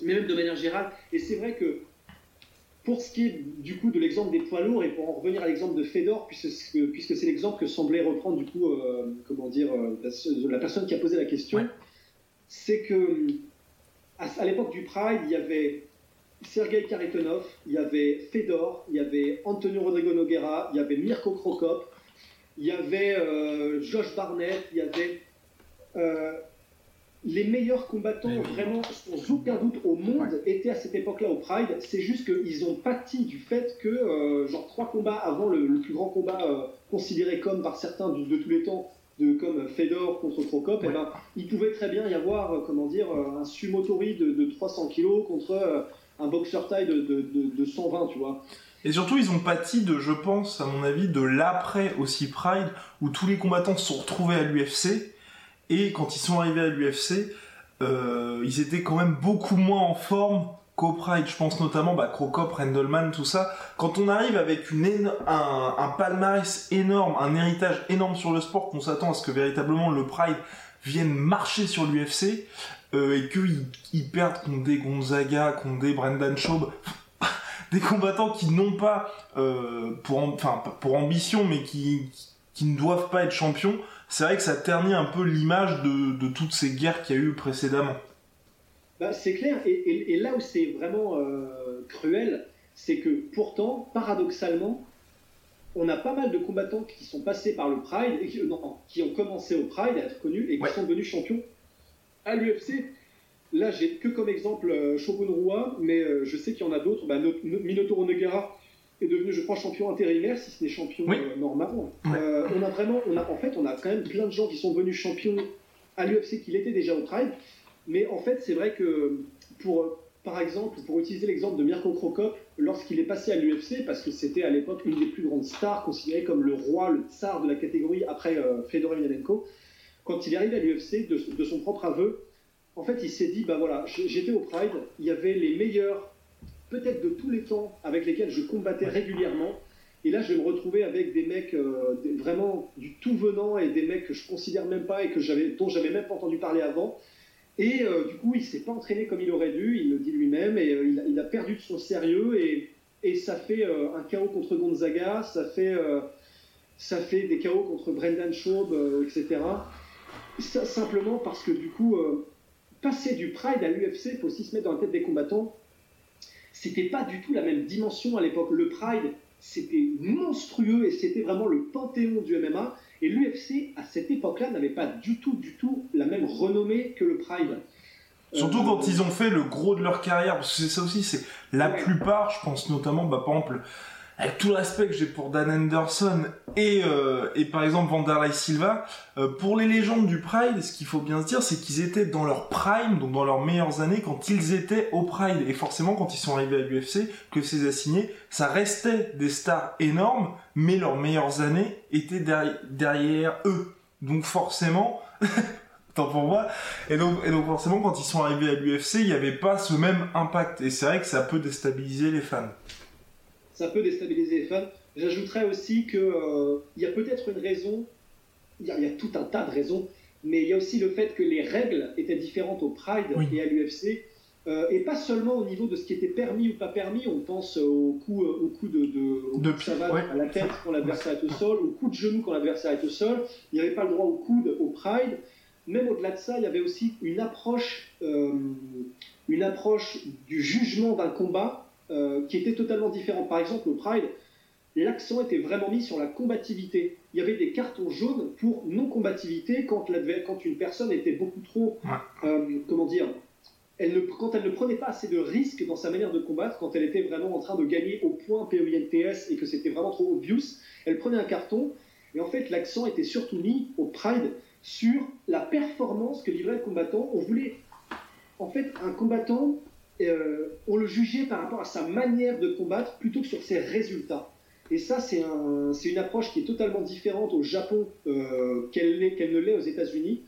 mais même de manière générale. Et c'est vrai que pour ce qui est du coup de l'exemple des poids lourds, et pour en revenir à l'exemple de Fedor, puisque, puisque c'est l'exemple que semblait reprendre du coup, euh, comment dire, euh, la, personne qui a posé la question, c'est que à, l'époque du Pride, il y avait Sergei Karitonov, il y avait Fedor, il y avait Antonio Rodrigo Noguera, il y avait Mirko Krokop, il y avait euh, Josh Barnett, il y avait les meilleurs combattants, vraiment, sans aucun doute, au monde, étaient à cette époque-là au Pride. C'est juste qu'ils ont pâti du fait que, euh, genre, trois combats avant le, plus grand combat euh, considéré comme par certains de, tous les temps, de, comme Fedor contre Procop, eh ben, il pouvait très bien y avoir, euh, comment dire, un sumotori de, de 300 kilos contre un boxeur taille de, de, 120, tu vois. Et surtout, ils ont pâti de, je pense, à mon avis, de l'après aussi Pride, où tous les combattants se sont retrouvés à l'UFC et quand ils sont arrivés à l'UFC, euh, ils étaient quand même beaucoup moins en forme qu'au Pride. Je pense notamment bah, Crocop, Randleman, tout ça. Quand on arrive avec une un, un, palmarès énorme, un héritage énorme sur le sport, qu'on s'attend à ce que véritablement le Pride vienne marcher sur l'UFC, euh, et qu'ils ils perdent contre des Gonzaga, contre des Brendan Schaub, des combattants qui n'ont pas euh, pour, enfin, pour ambition, mais qui, qui ne doivent pas être champions, c'est vrai que ça ternit un peu l'image de, toutes ces guerres qu'il y a eu précédemment. Bah, c'est clair, et, là où c'est vraiment euh, cruel, c'est que pourtant, paradoxalement, on a pas mal de combattants qui sont passés par le Pride, et qui, qui ont commencé au Pride à être connus et qui sont devenus champions à l'UFC. Là, j'ai que comme exemple euh, Shogun Rua, mais euh, je sais qu'il y en a d'autres. Bah, Negara, est devenu, je crois, champion intérimaire, si ce n'est champion euh, normal. Euh, on a vraiment, on a, en fait, on a quand même plein de gens qui sont devenus champions à l'UFC qu'il était déjà au Pride. Mais en fait, c'est vrai que pour, par exemple, pour utiliser l'exemple de Mirko Krokop, lorsqu'il est passé à l'UFC, parce que c'était à l'époque une des plus grandes stars, considéré comme le roi, le tsar de la catégorie après euh, Fedor Emelianenko, quand il est arrivé à l'UFC, de, son propre aveu, en fait, il s'est dit, bah voilà, j'étais au Pride, il y avait les meilleurs peut-être de tous les temps avec lesquels je combattais régulièrement. Et là, je vais me retrouver avec des mecs euh, vraiment du tout venant et des mecs que je considère même pas et que dont j'avais même pas entendu parler avant. Et euh, du coup, il s'est pas entraîné comme il aurait dû, il le dit lui-même, et euh, il, a, perdu de son sérieux. Et, et ça fait un chaos contre Gonzaga, ça fait, ça fait des chaos contre Brendan Schaub, etc. simplement parce que du coup, passer du Pride à l'UFC, il faut aussi se mettre dans la tête des combattants c'était pas du tout la même dimension à l'époque. Le Pride, c'était monstrueux et c'était vraiment le panthéon du MMA. Et l'UFC, à cette époque-là, n'avait pas du tout, du tout la même renommée que le Pride. Surtout quand euh, ils ont fait le gros de leur carrière, parce que c'est ça aussi, c'est la plupart, je pense notamment, bah, par exemple, avec tout le respect que j'ai pour Dan Anderson et, euh, et par exemple Vanderlei Silva, euh, pour les légendes du Pride, ce qu'il faut bien se dire, c'est qu'ils étaient dans leur prime, donc dans leurs meilleures années, quand ils étaient au Pride. Et forcément, quand ils sont arrivés à l'UFC, que c'est assigné, ça restait des stars énormes, mais leurs meilleures années étaient derrière, derrière eux. Donc forcément, tant pour moi, et donc, et donc forcément, quand ils sont arrivés à l'UFC, il n'y avait pas ce même impact. Et c'est vrai que ça peut déstabiliser les fans ça peut déstabiliser les fans. J'ajouterais aussi qu'il euh, y a peut-être une raison, il y, a tout un tas de raisons, mais il y a aussi le fait que les règles étaient différentes au Pride et à l'UFC. Euh, et pas seulement au niveau de ce qui était permis ou pas permis, on pense au coup, euh, au coup de, de, de à la tête quand l'adversaire est au sol, au coup de genou quand l'adversaire est au sol, il n'y avait pas le droit au coude au Pride. Même au-delà de ça, il y avait aussi une approche, une approche du jugement d'un combat euh, qui était totalement différent. Par exemple, au Pride, l'accent était vraiment mis sur la combativité. Il y avait des cartons jaunes pour non-combativité quand, quand une personne était beaucoup trop, euh, comment dire, elle ne, quand elle ne prenait pas assez de risques dans sa manière de combattre, quand elle était vraiment en train de gagner au point POINTS et que c'était vraiment trop obvious, elle prenait un carton. Et en fait, l'accent était surtout mis au Pride sur la performance que livrait le combattant. On voulait, en fait, un combattant, euh, on le jugeait par rapport à sa manière de combattre plutôt que sur ses résultats. Et ça, c'est un, une approche qui est totalement différente au Japon euh, qu'elle ne l'est aux États-Unis.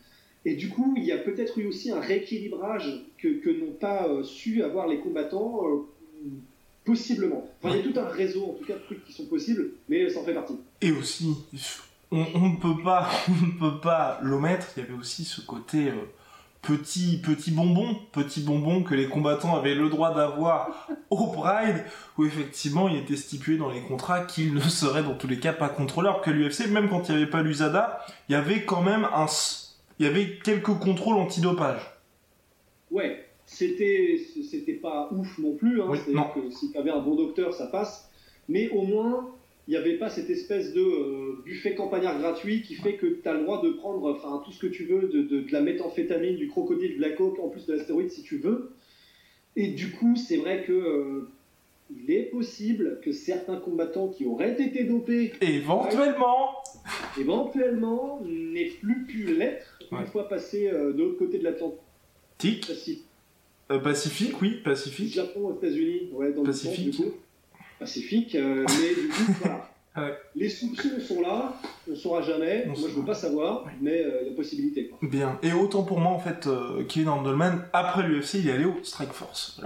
Et du coup, il y a peut-être eu aussi un rééquilibrage que, que n'ont pas euh, su avoir les combattants, possiblement. Enfin, il y a tout un réseau, en tout cas, de trucs qui sont possibles, mais ça en fait partie. Et aussi, on, ne peut pas, on peut pas l'omettre. Il y avait aussi ce côté petit, petit bonbon, petit bonbon que les combattants avaient le droit d'avoir au Pride, où effectivement il était stipulé dans les contrats qu'ils ne seraient dans tous les cas pas contrôleurs, que l'UFC, même quand il n'y avait pas l'USADA, il y avait quand même un, il y avait quelques contrôles antidopage. Ouais, c'était, c'était pas ouf non plus. Hein. C'est-à-dire que si tu avais un bon docteur, ça passe. Mais au moins, il n'y avait pas cette espèce de euh, buffet campagnard gratuit qui fait que tu as le droit de prendre enfin, tout ce que tu veux, de, de, la méthamphétamine, du crocodile, de la coke, en plus de l'astéroïde si tu veux. Et du coup, c'est vrai que euh, il est possible que certains combattants qui auraient été dopés, éventuellement, éventuellement, n'aient plus pu l'être une fois passé euh, de l'autre côté de l'Atlantique. Pacifique. Pacifique, oui, Pacifique. Japon, États-Unis, ouais, dans Pacifique. Le du coup pacifique. Euh, mais du coup, voilà. Les soupçons sont là, on ne saura jamais. moi, je ne veux pas savoir, mais euh, il y a possibilité. Quoi. Bien. Et autant pour moi, en fait, euh, Kevin Handelman, après l'UFC, il est allé au Strike Force.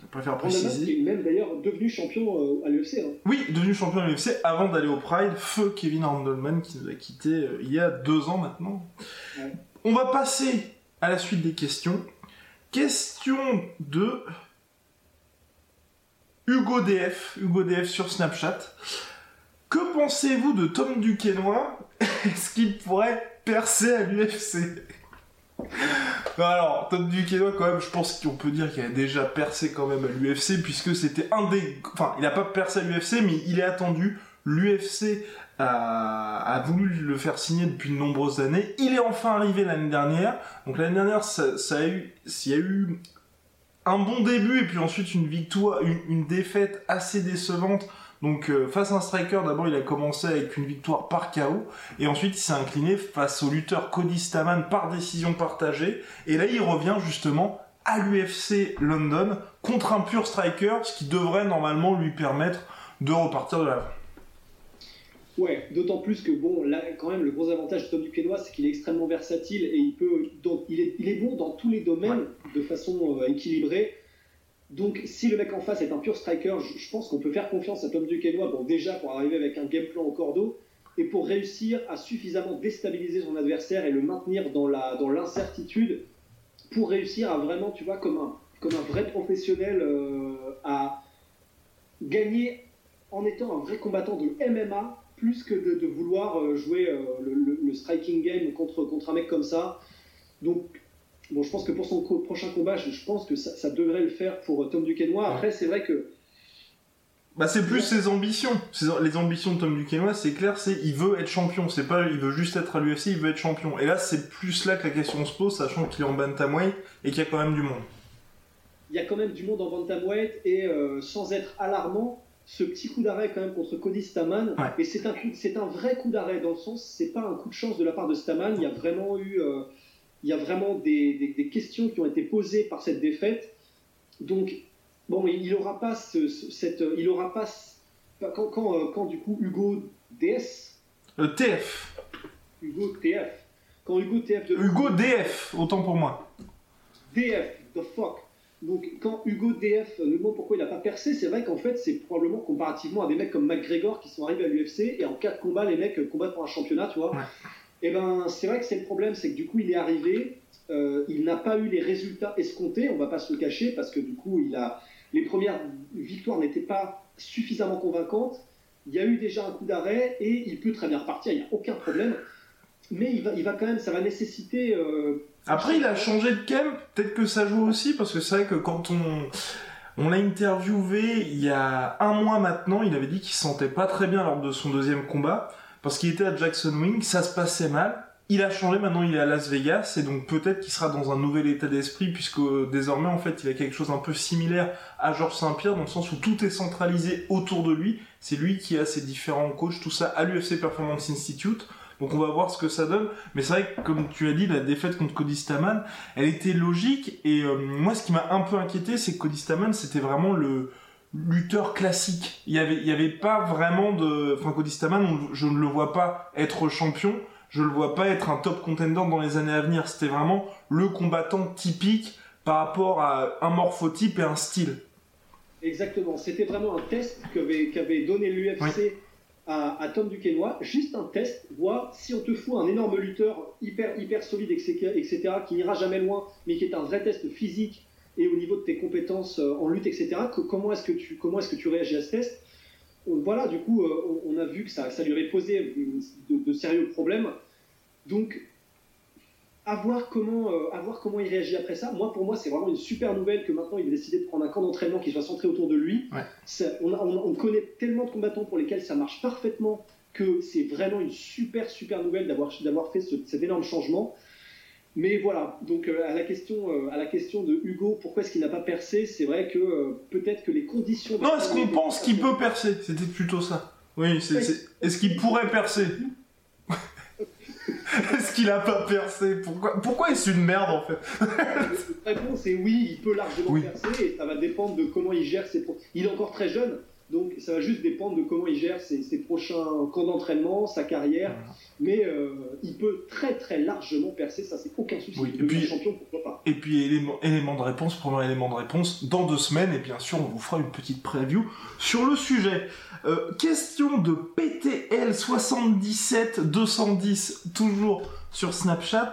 Je, préfère préciser. Il est même d'ailleurs devenu champion à l'UFC. Hein. Oui, devenu champion à l'UFC avant d'aller au Pride. Feu Kevin Handelman qui nous a quitté il y a deux ans maintenant. On va passer à la suite des questions. Question de Hugo DF, Hugo DF sur Snapchat. Que pensez-vous de Tom Duquesnoy? Est-ce qu'il pourrait percer à l'UFC alors, Tom Duquesnoy, quand même, je pense qu'on peut dire qu'il a déjà percé quand même à l'UFC, puisque c'était un des... Enfin, il n'a pas percé à l'UFC, mais il est attendu. L'UFC a... voulu le faire signer depuis de nombreuses années. Il est enfin arrivé l'année dernière. Donc l'année dernière. S'il y a eu un bon début et puis ensuite une victoire, une, défaite assez décevante. Donc euh, face à un striker, d'abord il a commencé avec une victoire par KO et ensuite il s'est incliné face au lutteur Cody Staman par décision partagée et là il revient justement à l'UFC London contre un pur striker, ce qui devrait normalement lui permettre de repartir de l'avant. Ouais, d'autant plus que bon, là, quand même, le gros avantage de Tom Duquesnoy, c'est qu'il est extrêmement versatile et il peut, donc, il est, il est bon dans tous les domaines de façon euh, équilibrée. Donc, si le mec en face est un pur striker, je, pense qu'on peut faire confiance à Tom Duquesnoy, bon, déjà pour arriver avec un game plan au cordeau et pour réussir à suffisamment déstabiliser son adversaire et le maintenir dans la, dans l'incertitude pour réussir à vraiment, tu vois, comme un, comme un vrai professionnel, euh, à gagner en étant un vrai combattant de MMA plus que de, vouloir euh, jouer euh, le, striking game contre, contre un mec comme ça. Donc, bon, je pense que pour son prochain combat, je, pense que ça, devrait le faire pour euh, Tom Duquesnoy. Après, c'est vrai que. Bah, c'est plus ses ambitions. les ambitions de Tom Duquesnoy, c'est clair, c'est il veut être champion. C'est pas il veut juste être à l'UFC, il veut être champion. Et là, c'est plus là que la question se pose, sachant qu'il est en bantamweight et qu'il y a quand même du monde. Il y a quand même du monde en bantamweight et sans être alarmant, ce petit coup d'arrêt quand même contre Cody Staman. Et c'est un, c'est un vrai coup d'arrêt dans le sens, c'est pas un coup de chance de la part de Staman. Il y a vraiment eu, euh, il y a vraiment des, des, questions qui ont été posées par cette défaite. Donc, bon, il n'aura pas cette, il aura pas quand, quand, euh, quand, du coup Hugo DS. Euh, TF. Hugo TF. Quand Hugo TF. Hugo DF, autant pour moi. DF, the fuck. Donc, quand Hugo DF nous demande pourquoi il n'a pas percé, c'est vrai qu'en fait, c'est probablement comparativement à des mecs comme McGregor qui sont arrivés à l'UFC et en cas de combat, les mecs combattent pour un championnat, tu vois. Et eh ben, c'est vrai que c'est le problème, c'est que du coup, il est arrivé, euh, il n'a pas eu les résultats escomptés, on va pas se le cacher, parce que du coup, il a, les premières victoires n'étaient pas suffisamment convaincantes. Il y a eu déjà un coup d'arrêt et il peut très bien repartir, il n'y a aucun problème. Mais il va, quand même, ça va nécessiter. Euh, après, il a changé de camp, peut-être que ça joue aussi, parce que c'est vrai que quand on. On l'a interviewé il y a un mois maintenant. Il avait dit qu'il se sentait pas très bien lors de son deuxième combat parce qu'il était à Jackson Wing. Ça se passait mal. Il a changé, maintenant il est à Las Vegas, et donc peut-être qu'il sera dans un nouvel état d'esprit, puisque euh, désormais en fait il a quelque chose un peu similaire à Georges Saint-Pierre, dans le sens où tout est centralisé autour de lui, c'est lui qui a ses différents coachs, tout ça à l'UFC Performance Institute, donc on va voir ce que ça donne, mais c'est vrai que comme tu as dit, la défaite contre Cody Staman, elle était logique, et euh, moi ce qui m'a un peu inquiété, c'est que Cody Staman c'était vraiment le lutteur classique, il y avait, il y avait pas vraiment de... Enfin Cody Staman, je ne le vois pas être champion, je le vois pas être un top contender dans les années à venir. C'était vraiment le combattant typique par rapport à un morphotype et un style. Exactement. C'était vraiment un test qu'avait donné l'UFC à, Tom Duquesnoy. Juste un test, voir si on te fout un énorme lutteur hyper, hyper solide, etc., qui n'ira jamais loin, mais qui est un vrai test physique et au niveau de tes compétences euh, en lutte, etc., comment est-ce que, tu, est que tu réagis à ce test? Voilà, du coup, euh, on a vu que ça, ça lui avait posé de, sérieux problèmes. Donc, à voir, comment, euh, à voir comment il réagit après ça. Moi, pour moi, c'est vraiment une super nouvelle que maintenant il a décidé de prendre un camp d'entraînement qui soit centré autour de lui. On, connaît tellement de combattants pour lesquels ça marche parfaitement que c'est vraiment une super, super nouvelle d'avoir fait cet énorme changement. Mais voilà, donc euh, à, la question, euh, à la question de Hugo, pourquoi est-ce qu'il n'a pas percé C'est vrai que euh, peut-être que les conditions... Non, est-ce qu'on pense qu'il peut percer? C'était plutôt ça. Oui, c'est, est-ce qu'il pourrait percer? Est-ce qu'il n'a pas percé? Pourquoi, pourquoi est-ce une merde en fait? La réponse est oui, il peut largement percer et ça va dépendre de comment il gère ses... Il est encore très jeune, donc ça va juste dépendre de comment il gère ses, prochains camps d'entraînement, sa carrière. Mais euh, il peut très très largement percer, ça c'est aucun souci. et puis, champion, pourquoi pas. Et puis élément, élément de réponse, premier élément de réponse, dans deux semaines, et bien sûr on vous fera une petite preview sur le sujet. Euh, question de PTL 77 210, toujours sur Snapchat.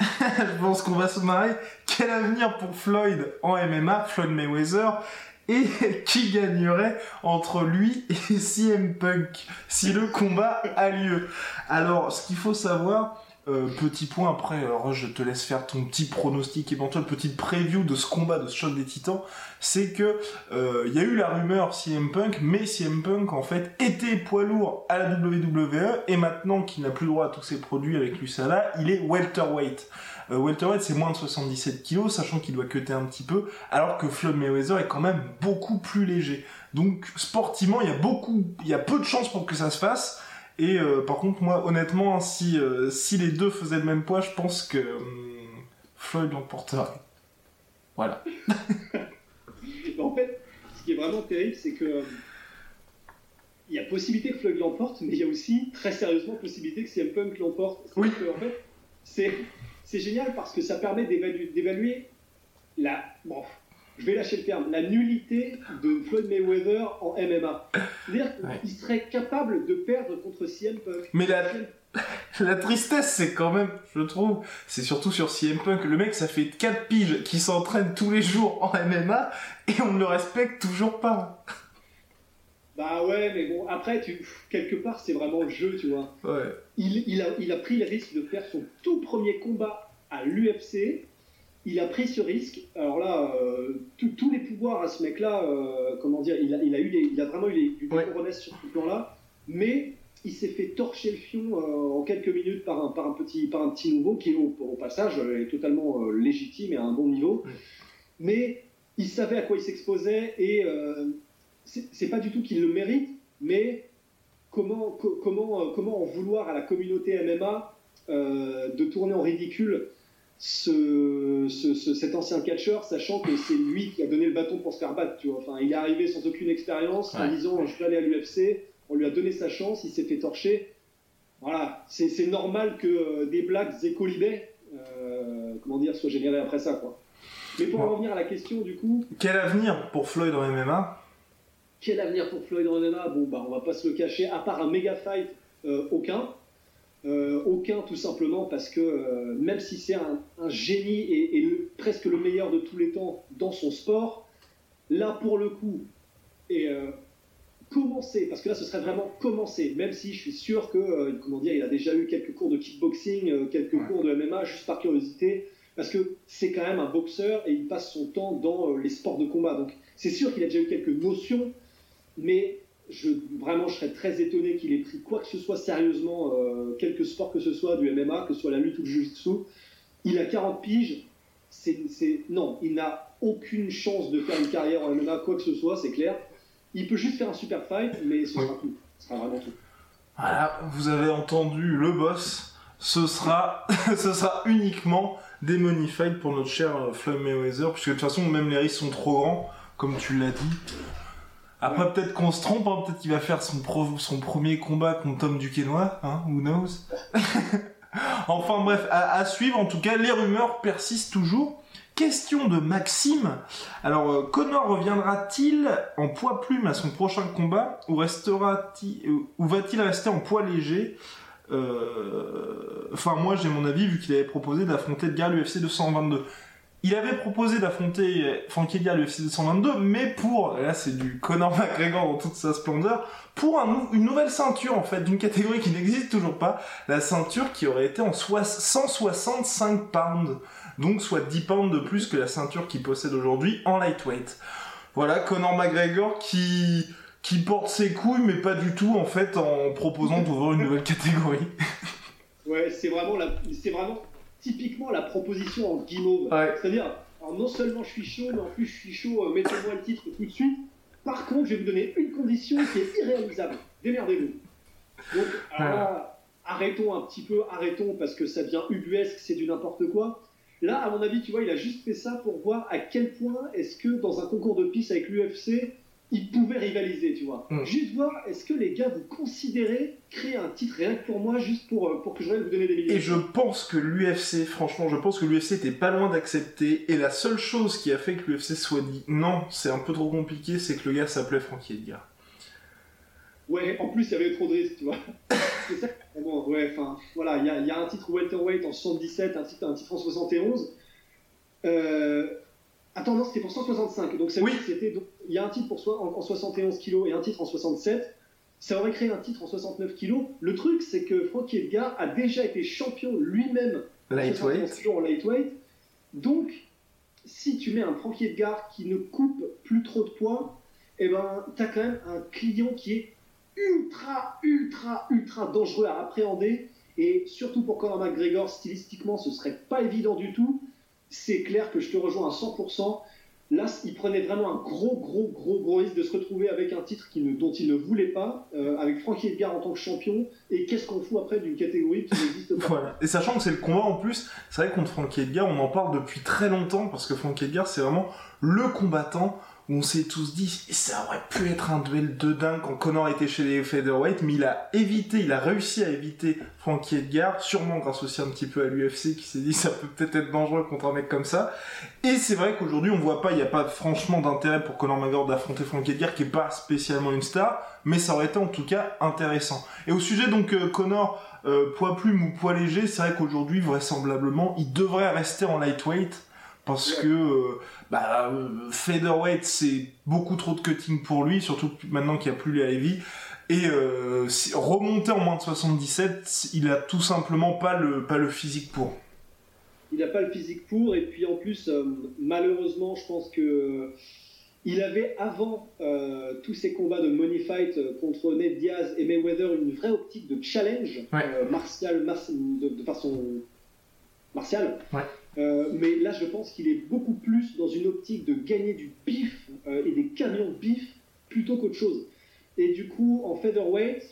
Je pense qu'on va se marrer. Quel avenir pour Floyd en MMA, Floyd Mayweather? Et qui gagnerait entre lui et CM Punk si le combat a lieu? Alors, ce qu'il faut savoir, euh, petit point après, je te laisse faire ton petit pronostic éventuel, petite preview de ce combat, de ce des titans, c'est que euh, il y a eu la rumeur CM Punk, mais CM Punk en fait était poids lourd à la WWE et maintenant qu'il n'a plus droit à tous ses produits avec l'USADA, il est welterweight. Euh, welterweight c'est moins de 77 kg, sachant qu'il doit cutter un petit peu, alors que Floyd Mayweather est quand même beaucoup plus léger. Donc sportivement, il y a beaucoup, il y a peu de chances pour que ça se fasse. Et euh, par contre, moi, honnêtement, si, euh, si les deux faisaient le même poids, je pense que hum, Floyd l'emporterait. Voilà. en fait, ce qui est vraiment terrible, c'est que il y a possibilité que Floyd l'emporte, mais il y a aussi très sérieusement possibilité que CM Punk l'emporte. Oui. en fait, c'est c'est génial parce que ça permet d'évaluer la. Bon, je vais lâcher le terme, la nullité de Floyd Mayweather en MMA. C'est-à-dire qu'il serait capable de perdre contre CM Punk. Mais la, la tristesse, c'est quand même, je trouve, c'est surtout sur CM Punk. Le mec, ça fait 4 piges qui s'entraîne tous les jours en MMA et on ne le respecte toujours pas. Bah ouais, mais bon, après, tu, quelque part, c'est vraiment le jeu, tu vois. Ouais. Il, il, a, il a pris le risque de faire son tout premier combat à l'UFC. Il a pris ce risque. Alors là, euh, tous les pouvoirs à ce mec-là, euh, comment dire, il a, il a, eu il a vraiment eu les, du ouais. sur ce plan-là. Mais il s'est fait torcher le fion euh, en quelques minutes par un, par, un petit, par un petit nouveau qui, au, au passage, est totalement légitime et à un bon niveau. Mais il savait à quoi il s'exposait et c'est pas du tout qu'il le mérite, mais comment, comment, euh, comment en vouloir à la communauté MMA euh, de tourner en ridicule ce, cet ancien catcheur, sachant que c'est lui qui a donné le bâton pour se faire battre. Tu vois. Enfin, il est arrivé sans aucune expérience en disant je vais aller à l'UFC. On lui a donné sa chance, il s'est fait torcher. Voilà, c'est normal que euh, des blagues écolibés, euh, comment dire, soient générées après ça. Quoi. Mais pour en revenir à la question, du coup. Quel avenir pour Floyd en MMA quel avenir pour Floyd en MMA Bon, bah, on va pas se le cacher, à part un méga fight, euh, aucun. Euh, aucun, tout simplement parce que euh, même si c'est un, génie et, presque le meilleur de tous les temps dans son sport, là pour le coup, et commencer, parce que là ce serait vraiment commencer, même si je suis sûr que, comment dire, il a déjà eu quelques cours de kickboxing, quelques cours de MMA, juste par curiosité. parce que c'est quand même un boxeur et il passe son temps dans les sports de combat. Donc c'est sûr qu'il a déjà eu quelques notions, mais je, vraiment je serais très étonné qu'il ait pris quoi que ce soit sérieusement, euh, quelque sport que ce soit, du MMA, que ce soit la lutte ou le jiu-jitsu. Il a 40 piges, c'est, non, il n'a aucune chance de faire une carrière en MMA, quoi que ce soit, c'est clair. Il peut juste faire un super fight, mais ce sera tout. Ce sera vraiment tout. Voilà, vous avez entendu le boss. Ce sera, ce sera uniquement des money fights pour notre cher euh, Floyd Mayweather, puisque de toute façon, même les risques sont trop grands, comme tu l'as dit. Après, peut-être qu'on se trompe, hein, peut-être qu'il va faire son, son premier combat contre Tom Duquesnoy, hein, who knows? Enfin bref, à, suivre, en tout cas, les rumeurs persistent toujours. Question de Maxime. Alors, euh, Connor reviendra-t-il en poids plume à son prochain combat ou restera-t-il, euh, ou va-t-il rester en poids léger? Euh, Enfin, moi, j'ai mon avis vu qu'il avait proposé d'affronter Edgar l'UFC 222. Il avait proposé d'affronter Frankie Edgar l'UFC 222, mais pour, là c'est du Conor McGregor dans toute sa splendeur, pour une nouvelle ceinture en fait, d'une catégorie qui n'existe toujours pas, la ceinture qui aurait été en 165 pounds donc soit 10 pounds de plus que la ceinture qu'il possède aujourd'hui en lightweight. Voilà, Conor McGregor qui porte ses couilles, mais pas du tout en fait en proposant d'ouvrir une nouvelle catégorie. ouais, c'est vraiment c'est vraiment typiquement la proposition en guimauve. C'est-à-dire, non seulement je suis chaud, mais en plus je suis chaud, euh, mettez-moi le titre tout de suite. Par contre, je vais vous donner une condition qui est irréalisable. Démerdez-vous. Donc, arrêtons un petit peu, arrêtons parce que ça devient ubuesque, c'est du n'importe quoi. Là, à mon avis, tu vois, il a juste fait ça pour voir à quel point est-ce que dans un concours de piste avec l'UFC, il pouvait rivaliser, tu vois. Mm. Juste voir, est-ce que les gars, vous considérez créer un titre rien que pour moi, juste pour, euh, pour que je vienne vous donner des millions Et je pense que l'UFC, franchement, je pense que l'UFC était pas loin d'accepter. Et la seule chose qui a fait que l'UFC soit dit non, c'est un peu trop compliqué, c'est que le gars s'appelait Frankie Edgar. Ouais, en plus, il y avait trop de risques, tu vois. c'est ça. Bon, ouais, enfin, voilà, il y a, y a, un titre welterweight en 77, un titre, un titre en 71. Euh... Attends, non, c'était pour 165. Donc, oui. c'était, il y a un titre pour soi en, 71 kg et un titre en 67. Ça aurait créé un titre en 69 kg. Le truc, c'est que Frankie Edgar a déjà été champion lui-même en en lightweight. Donc, si tu mets un Frankie Edgar qui ne coupe plus trop de poids, eh ben, tu as quand même un client qui est ultra, ultra, ultra dangereux à appréhender. Et surtout pour Conor McGregor, stylistiquement, ce serait pas évident du tout. C'est clair que je te rejoins à 100%. Là, il prenait vraiment un gros, gros, gros, gros risque de se retrouver avec un titre dont il ne voulait pas, euh, avec Frankie Edgar en tant que champion. Et qu'est-ce qu'on fout après d'une catégorie qui n'existe pas voilà. Et sachant que c'est le combat en plus, c'est vrai contre Frankie Edgar, on en parle depuis très longtemps parce que Frankie Edgar, c'est vraiment le combattant on s'est tous dit ça aurait pu être un duel de dingue quand Connor était chez les featherweight, mais il a évité, il a réussi à éviter Frankie Edgar, sûrement grâce aussi un petit peu à l'UFC qui s'est dit ça peut peut-être être dangereux contre un mec comme ça. Et c'est vrai qu'aujourd'hui on voit pas, il n'y a pas franchement d'intérêt pour Conor McGregor d'affronter Frankie Edgar qui est pas spécialement une star, mais ça aurait été en tout cas intéressant. Et au sujet donc euh, Connor euh, poids plume ou poids léger, c'est vrai qu'aujourd'hui vraisemblablement il devrait rester en lightweight parce que euh, bah, euh, featherweight c'est beaucoup trop de cutting pour lui, surtout maintenant qu'il n'y a plus les heavy. Et euh, remonter en moins de 77, il a tout simplement pas le, pas le physique pour. Il n'a pas le physique pour, et puis en plus, euh, malheureusement, je pense que il avait avant tous ces combats de money fight contre Ned Diaz et Mayweather une vraie optique de challenge martial, de, de, façon martiale. Ouais. Euh, mais là, je pense qu'il est beaucoup plus dans une optique de gagner du bif euh, et des camions de bif plutôt qu'autre chose. Et du coup, en featherweight,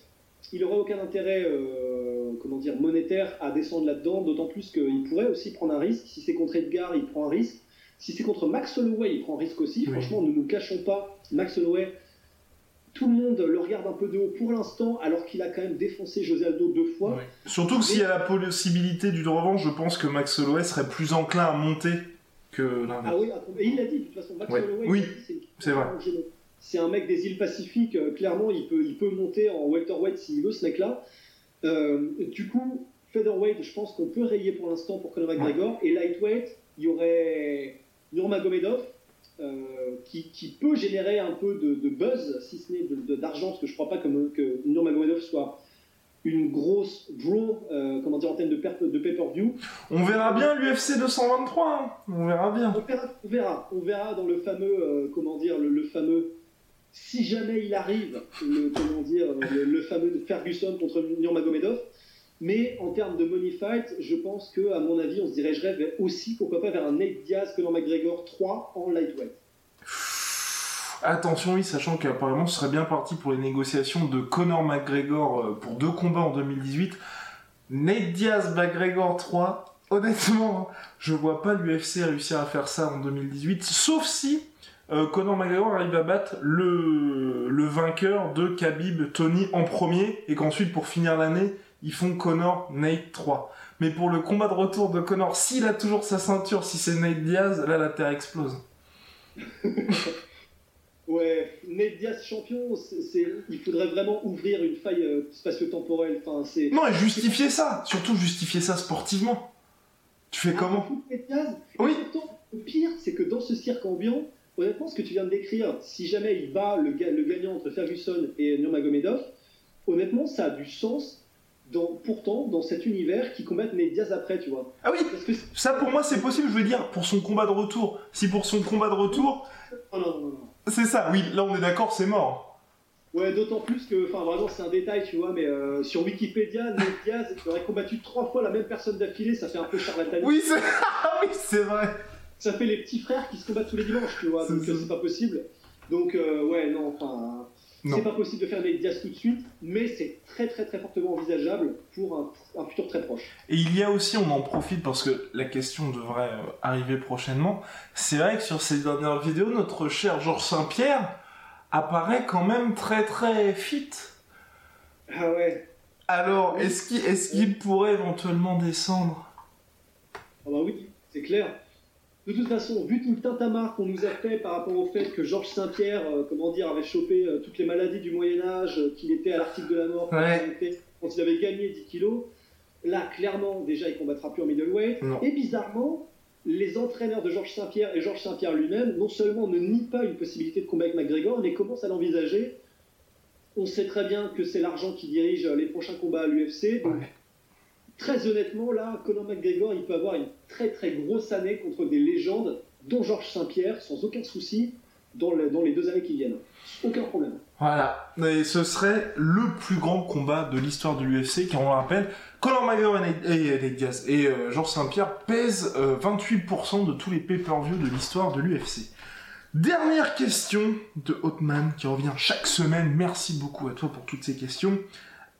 il n'aurait aucun intérêt, euh, comment dire, monétaire à descendre là-dedans, d'autant plus qu'il pourrait aussi prendre un risque. Si c'est contre Edgar, il prend un risque. Si c'est contre Max Holloway, il prend un risque aussi. Franchement, ne nous cachons pas, Max Holloway, tout le monde le regarde un peu de haut pour l'instant, alors qu'il a quand même défoncé José Aldo deux fois. Surtout que s'il y a la possibilité du revanche, je pense que Max Holloway serait plus enclin à monter que Ah oui, et il l'a dit, de toute façon, Max Holloway, oui, c'est vrai. C'est un mec des îles Pacifiques, euh, clairement, il peut, il peut monter en welterweight s'il veut, ce mec-là. Euh, du coup, featherweight, je pense qu'on peut rayer pour l'instant pour Conor McGregor. Et lightweight, il y aurait Nurmagomedov, euh, qui, peut générer un peu de, buzz, si ce n'est d'argent, parce que je ne crois pas que, que Nurmagomedov soit une grosse draw, euh, comment dire, en termes de, de pay-per-view. On verra bien l'UFC 223, hein. on verra bien. On verra, on verra, on verra dans le fameux, euh, comment dire, le, le, fameux, si jamais il arrive, le, comment dire, le, le fameux Ferguson contre Nurmagomedov. Mais en termes de money fight, je pense que, à mon avis, on se dirigerait aussi, pourquoi pas, vers un Nate Diaz, Conor McGregor 3 en lightweight. Attention, oui, sachant qu'apparemment ce serait bien parti pour les négociations de Conor McGregor euh, pour deux combats en 2018. Nate Diaz McGregor 3, honnêtement, je vois pas l'UFC réussir à faire ça en 2018, sauf si euh, Conor McGregor arrive à battre le, le vainqueur de Khabib Tony en premier et qu'ensuite pour finir l'année ils font Conor Nate 3. Mais pour le combat de retour de Conor, s'il a toujours sa ceinture, si c'est Nate Diaz, là la terre explose. Ouais, Nate Diaz champion, c'est, il faudrait vraiment ouvrir une faille euh, spatio-temporelle. Enfin, c'est... Non, et justifier ça, surtout justifier ça sportivement. Tu fais Ah, comment Nate Diaz Oui. Pourtant, le pire, c'est que dans ce cirque ambiant, honnêtement, ce que tu viens de décrire, si jamais il bat le, ga- le gagnant entre Ferguson et Nurmagomedov, honnêtement, ça a du sens, dans, pourtant, dans cet univers qui combattent Nate Diaz après, tu vois. Ah oui, Parce que... ça pour moi c'est possible, je veux dire, pour son combat de retour. Si pour son combat de retour, Oh non, non, non. c'est ça, oui, là on est d'accord, c'est mort. Ouais, d'autant plus que, enfin, vraiment, c'est un détail, tu vois, mais euh, sur Wikipédia, Nate Diaz aurait combattu trois fois la même personne d'affilée, ça fait un peu charlatanisme. Oui, c'est ah oui, c'est vrai. Ça fait les petits frères qui se combattent tous les dimanches, tu vois, donc euh, c'est pas possible. Donc, euh, ouais, non, enfin. C'est pas possible de faire Nate Diaz tout de suite, mais c'est très, très, très fortement envisageable pour un, un futur très proche. Et il y a aussi, on en profite parce que la question devrait euh, arriver prochainement. C'est vrai que sur ces dernières vidéos, notre cher Georges Saint-Pierre apparaît quand même très très fit. Ah ouais, Alors, est-ce qu'il est qu'il pourrait éventuellement descendre? Ah bah oui, c'est clair. De toute façon, vu tout le tintamarre qu'on nous a fait par rapport au fait que Georges Saint-Pierre, euh, comment dire, avait chopé euh, toutes les maladies du Moyen-Âge, euh, qu'il était à l'article de la mort quand, il était- quand il avait gagné 10 kilos, là, clairement, déjà, il combattra plus en middleweight. Non. Et bizarrement, les entraîneurs de Georges Saint-Pierre et Georges Saint-Pierre lui-même, non seulement ne nient pas une possibilité de combat avec McGregor, mais commencent à l'envisager. On sait très bien que c'est l'argent qui dirige les prochains combats à l'UFC. Donc, Ouais. Très honnêtement, là, Conor McGregor, il peut avoir une très très grosse année contre des légendes, dont Georges Saint-Pierre, sans aucun souci, dans, le- dans les deux années qui viennent. Aucun problème. Voilà. Et ce serait le plus grand combat de l'histoire de l'UFC, car on le rappelle, Conor McGregor et Nate, et euh, Georges Saint-Pierre pèsent euh, 28% de tous les pay-per-view de l'histoire de l'UFC. Dernière question de Hotman qui revient chaque semaine. Merci beaucoup à toi pour toutes ces questions.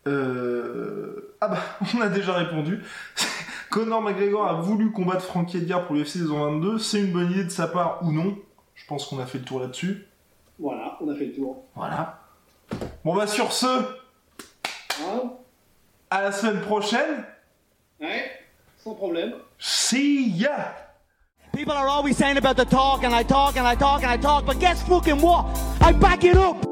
Euh... Ah bah, on a déjà répondu. Conor McGregor a voulu combattre Frankie Edgar pour l'UFC 222. C'est une bonne idée de sa part ou non? Je pense qu'on a fait le tour là-dessus. Voilà, on a fait le tour. Voilà. Bon bah sur ce, Hein à la semaine prochaine. ouais, sans problème. See ya People are always saying about the talk, and I talk, and I talk, and I talk, but guess fucking what? I back it up!